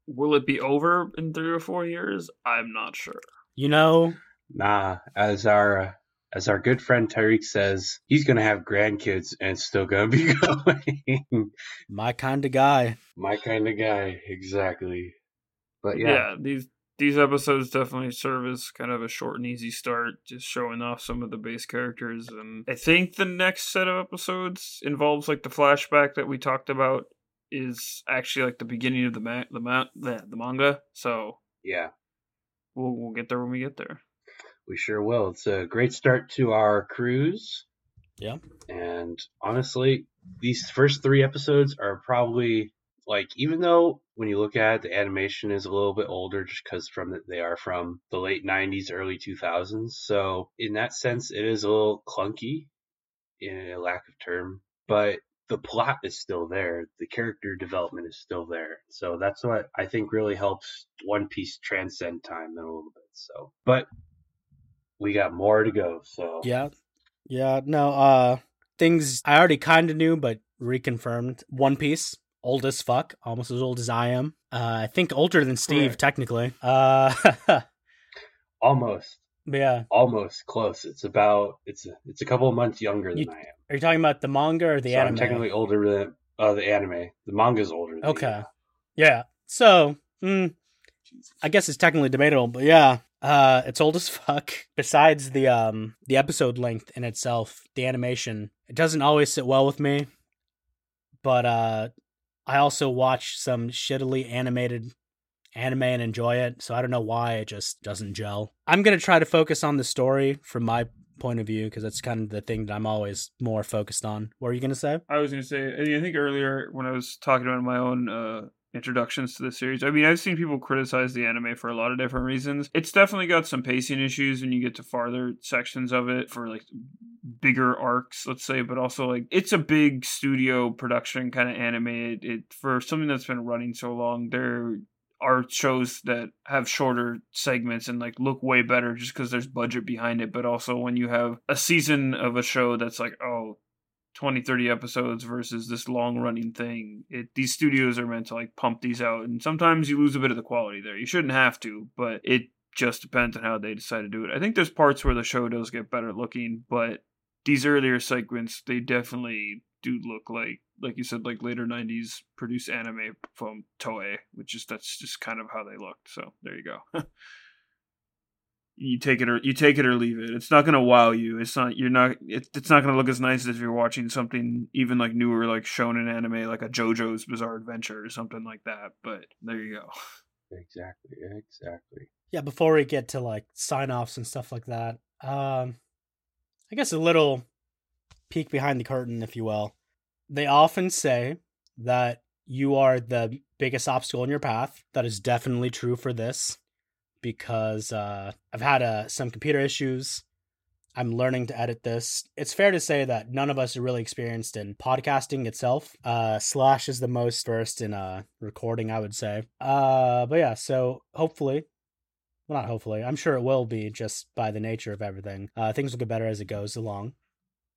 will it be over in three or four years i'm not sure You know, Nah, as our uh, as our good friend Tariq says, he's gonna have grandkids and still gonna be going. my kind of guy. My kind of guy, exactly. But yeah. yeah, these these episodes definitely serve as kind of a short and easy start just showing off some of the base characters and i think the next set of episodes involves like the flashback that we talked about is actually like the beginning of the ma- the, ma- the the manga so yeah, we'll we'll get there when we get there we sure will. It's a great start to our cruise. Yeah. And honestly, these first three episodes are probably like, even though when you look at it, the animation is a little bit older, just because from the, they are from the late '90s, early 2000s. So in that sense, it is a little clunky, in a lack of term, but the plot is still there. The character development is still there. So that's what I think really helps One Piece transcend time in a little bit. So, but we got more to go. So Yeah. Yeah. No, uh, things I already kind of knew, but reconfirmed. One Piece, old as fuck, almost as old as I am. Uh, I think older than Steve, Correct. technically. Uh, almost, yeah. almost close. It's about it's a, it's a couple of months younger than You- I am. Are you talking about the manga or the so anime? I'm technically older than uh, the anime. The manga's older. Than Okay. Yeah. So, mm, I guess it's technically debatable, but yeah, uh, it's old as fuck. Besides the um the episode length in itself, the animation it doesn't always sit well with me. But uh, I also watch some shittily animated anime and enjoy it, so I don't know why it just doesn't gel. I'm gonna try to focus on the story from my point of view because that's kind of the thing that I'm always more focused on. What are you gonna say? I was going to say, I think earlier when I was talking about my own uh, introductions to the series, I mean, I've seen people criticize the anime for a lot of different reasons. It's definitely got some pacing issues when you get to farther sections of it for like bigger arcs, let's say, but also like it's a big studio production kind of anime. It, it for something that's been running so long, there are shows that have shorter segments and like look way better just because there's budget behind it. But also when you have a season of a show that's like, oh, 20 30 episodes versus this long running thing. It these studios are meant to like pump these out and sometimes you lose a bit of the quality there. You shouldn't have to but it just depends on how they decide to do it. I think there's parts where the show does get better looking but these earlier segments they definitely do look like like you said like later 90s produced anime from toei which is that's just kind of how they looked. So there you go you take it or you take it or leave it. It's not gonna wow you. It's not you're not it, it's not gonna look as nice as if you're watching something even like newer like shonen anime like a JoJo's Bizarre Adventure or something like that. But there you go. Exactly. Exactly. Yeah. Before we get to like sign offs and stuff like that, um, I guess a little peek behind the curtain, if you will. They often say that you are the biggest obstacle in your path. That is definitely true for this because uh, I've had uh, some computer issues. I'm learning to edit this. It's fair to say that none of us are really experienced in podcasting itself. Uh, Slash is the most versed in uh, recording, I would say. Uh, but yeah, so hopefully, well, not hopefully, I'm sure it will be just by the nature of everything. Uh, things will get better as it goes along.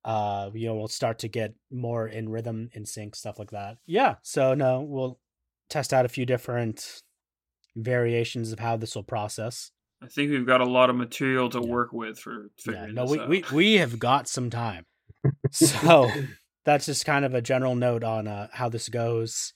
Uh, you know, we'll start to get more in rhythm, in sync, stuff like that. Yeah, so no, we'll test out a few different variations of how this will process. I think we've got a lot of material to yeah. work with for figuring yeah, no, we, out. we we have got some time. so that's just kind of a general note on uh, how this goes.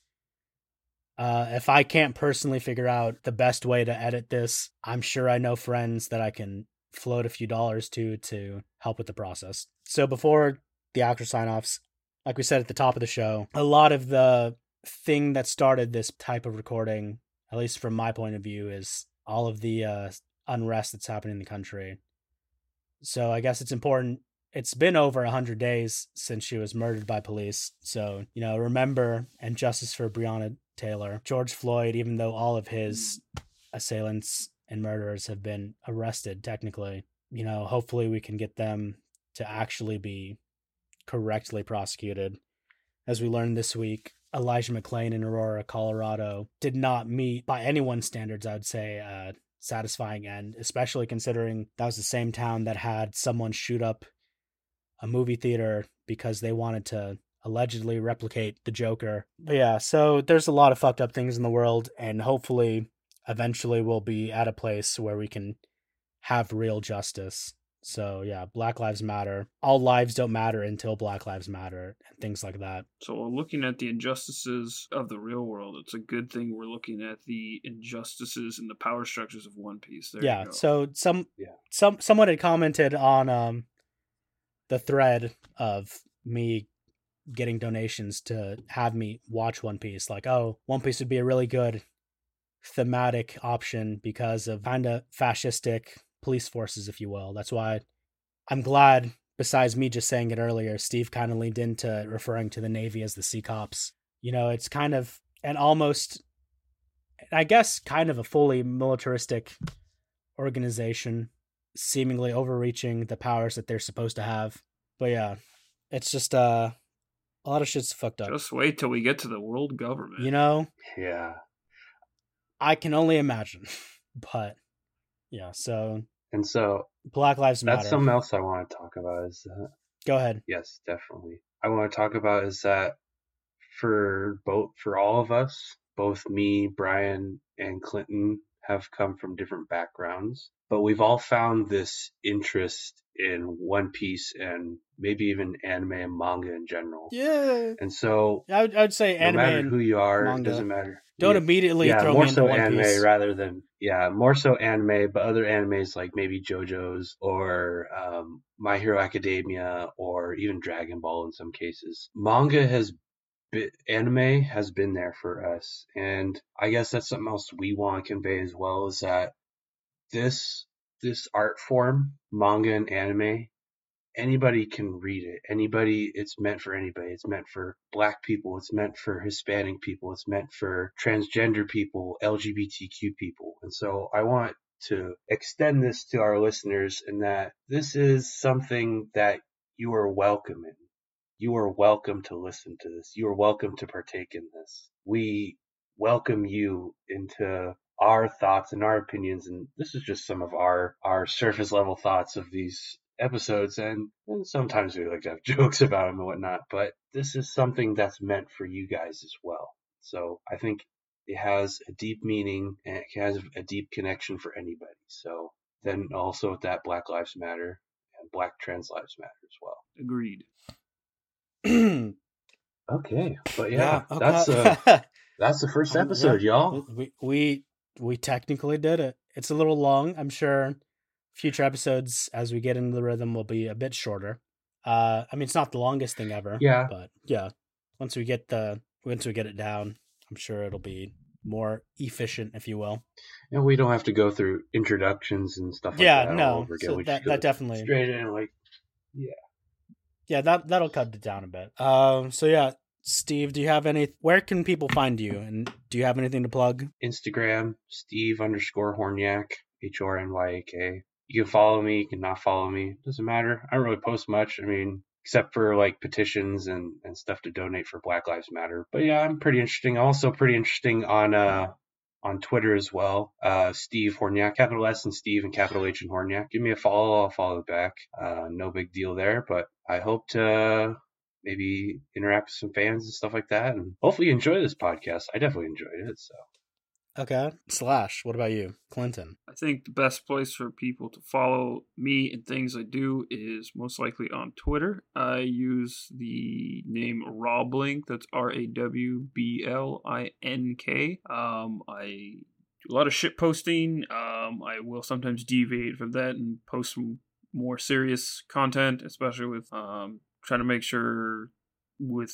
Uh, if I can't personally figure out the best way to edit this, I'm sure I know friends that I can float a few dollars to to help with the process. So before the actor sign offs, like we said at the top of the show, a lot of the thing that started this type of recording at least from my point of view, is all of the uh, unrest that's happening in the country. So I guess it's important. It's been over a hundred days since she was murdered by police. So you know, remember and justice for Breonna Taylor, George Floyd. Even though all of his assailants and murderers have been arrested, technically, you know, hopefully we can get them to actually be correctly prosecuted. As we learned this week, Elijah McClain in Aurora, Colorado, did not meet by anyone's standards, I would say, satisfying end, especially considering that was the same town that had someone shoot up a movie theater because they wanted to allegedly replicate the Joker. But yeah, so there's a lot of fucked up things in the world, and hopefully, eventually, we'll be at a place where we can have real justice. So yeah, Black Lives Matter. All lives don't matter until Black Lives Matter and things like that. So looking at the injustices of the real world, it's a good thing we're looking at the injustices and the power structures of One Piece. There yeah. So some yeah. some someone had commented on um the thread of me getting donations to have me watch One Piece. Like, oh, One Piece would be a really good thematic option because of kind of fascistic police forces, if you will. That's why I'm glad, besides me just saying it earlier, Steve kind of leaned into referring to the Navy as the Sea Cops. You know, it's kind of an almost, I guess, kind of a fully militaristic organization, seemingly overreaching the powers that they're supposed to have. But yeah, it's just uh, a lot of shit's fucked up. Just wait till we get to the world government. You know? Yeah. I can only imagine. But yeah, so and so Black Lives Matter. That's something else I want to talk about. Is that go ahead? Yes, definitely. I want to talk about is that for both for all of us, both me, Brian, and Clinton have come from different backgrounds, but we've all found this interest in One Piece and maybe even anime and manga in general. Yeah. And so I would, I would say anime. No matter who you are, manga. it doesn't matter. Don't yeah, immediately yeah, throw more me so anime Piece. rather than yeah, more so anime, but other animes like maybe JoJo's or um, My Hero Academia or even Dragon Ball in some cases. Manga has been, anime has been there for us, and I guess that's something else we want to convey as well is that this this art form, manga and anime, anybody can read it. Anybody, it's meant for anybody. It's meant for black people. It's meant for Hispanic people. It's meant for transgender people, LGBTQ people. And so I want to extend this to our listeners in that this is something that you are welcome in. You are welcome to listen to this. You are welcome to partake in this. We welcome you into our thoughts and our opinions and this is just some of our our surface level thoughts of these episodes and, and sometimes we like to have jokes about them and whatnot but this is something that's meant for you guys as well so i think it has a deep meaning and it has a deep connection for anybody so then also with that black lives matter and black trans lives matter as well Agreed. okay but yeah, okay. that's uh that's the first Um, episode yeah. y'all we we we technically did it. It's a little long. I'm sure future episodes, as we get into the rhythm, will be a bit shorter. Uh, I mean, it's not the longest thing ever. Yeah. but yeah, once we get the once we get it down, I'm sure it'll be more efficient, if you will. and we don't have to go through introductions and stuff like yeah, that no, over again. so that that definitely straight in like yeah, yeah that that'll cut it down a bit. Um, so yeah, Steve, do you have any? Where can people find you? And do you have anything to plug? Instagram, Steve underscore Hornyak, H O R N Y A K. You can follow me, you can not follow me. Doesn't matter. I don't really post much. I mean, except for like petitions and, and stuff to donate for Black Lives Matter. But yeah, I'm pretty interesting. Also pretty interesting on uh on Twitter as well. Uh Steve Hornyak, capital S and Steve and capital H and Hornyak. Give me a follow, I'll follow back. Uh no big deal there, but I hope to maybe interact with some fans and stuff like that and hopefully you enjoy this podcast. I definitely enjoyed it, so Okay, slash. What about you, Clinton? I think the best place for people to follow me and things I do is most likely on Twitter. I use the name Rawblink. That's R A W B L I N K. Um, I do a lot of shit posting. Um, I will sometimes deviate from that and post some more serious content, especially with um, trying to make sure with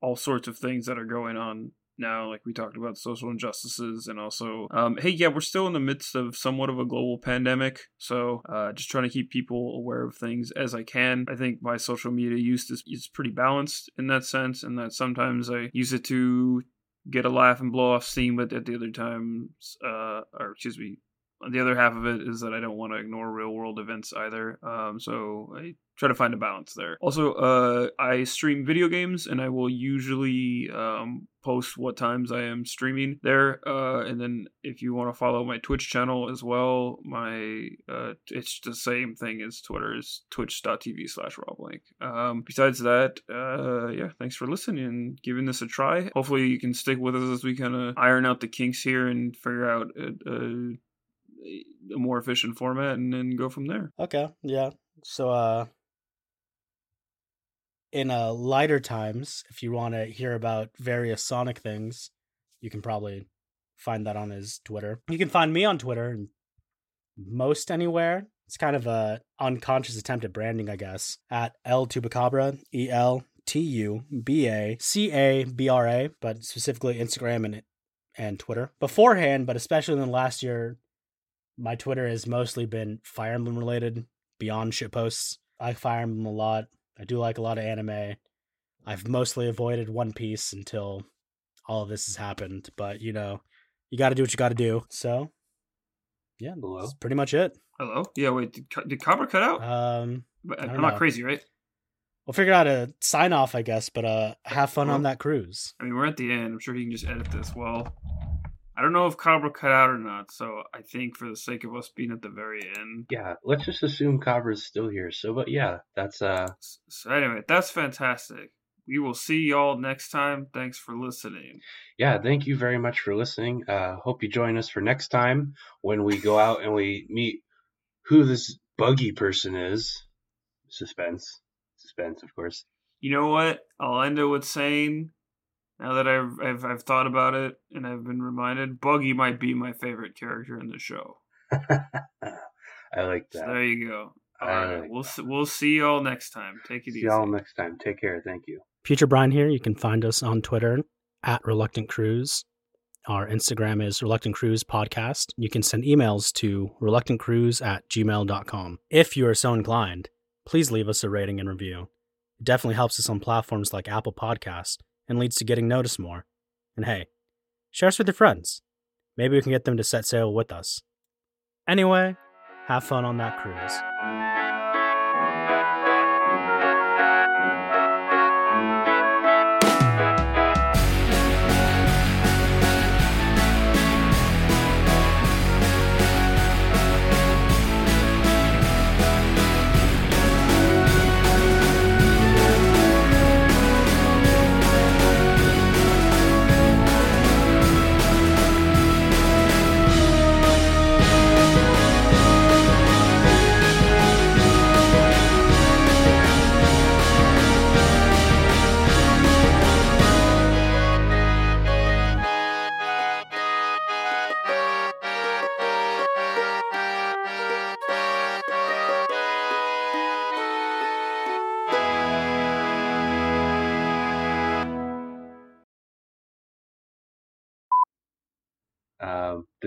all sorts of things that are going on now, like we talked about social injustices, and also, um, hey, yeah, we're still in the midst of somewhat of a global pandemic, so uh, just trying to keep people aware of things as I can. I think my social media use is, is pretty balanced in that sense, and that sometimes I use it to get a laugh and blow off steam, but at the other times, uh, or excuse me, the other half of it is that I don't want to ignore real world events either. Um, so I try to find a balance there. Also, uh, I stream video games, and I will usually um, post what times I am streaming there. Uh, and then if you want to follow my Twitch channel as well, my uh, it's the same thing as Twitter is twitch.tv slash rawblink. Um, besides that, uh, yeah, thanks for listening and giving this a try. Hopefully, you can stick with us as we kind of iron out the kinks here and figure out a, more efficient format and then go from there. Okay, yeah. So, uh, in uh, lighter times, if you want to hear about various Sonic things, you can probably find that on his Twitter. You can find me on Twitter and most anywhere. It's kind of a unconscious attempt at branding, I guess. At El Tubacabra, E L T U B A C A B R A, but specifically Instagram and and Twitter. Beforehand, but especially in the last year, my Twitter has mostly been Fire Emblem related, beyond shit posts. I Fire Emblem a lot. I do like a lot of anime. I've mostly avoided One Piece until all of this has happened, but you know, you got to do what you got to do. So, yeah, Hello? that's pretty much it. Hello? Yeah, wait, did, did Cobra cut out? Um, I'm know. crazy, right? we'll figure out a sign off, I guess. But uh, have fun on that cruise. I mean, we're at the end. I'm sure he can just edit this. Well, I don't know if Cobra cut out or not, so I think for the sake of us being at the very end. Yeah, let's just assume Cobra's still here. So, but yeah, that's uh, So anyway, that's fantastic. We will see y'all next time. Thanks for listening. yeah. Thank you very much for listening. Uh, hope you join us for next time when we go out and we meet who this buggy person is. Suspense, suspense, of course. You know what? I'll end it with saying, now that I've, I've I've thought about it and I've been reminded, Buggy might be my favorite character in the show. I like So that. there you go. All I right, like we'll s- we'll see y'all next time. Take it See easy. See y'all next time. Take care. Thank you. Future Brian here. You can find us on Twitter at Reluctant Cruise. Our Instagram is Reluctant Cruise Podcast. You can send emails to reluctantcruise at gmail.com. If you are so inclined, please leave us a rating and review. It definitely helps us on platforms like Apple Podcast and leads to getting noticed more. And hey, share us with your friends. Maybe we can get them to set sail with us. Anyway, have fun on that cruise.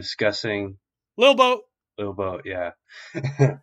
Discussing Lil Boat. Lil Boat, yeah.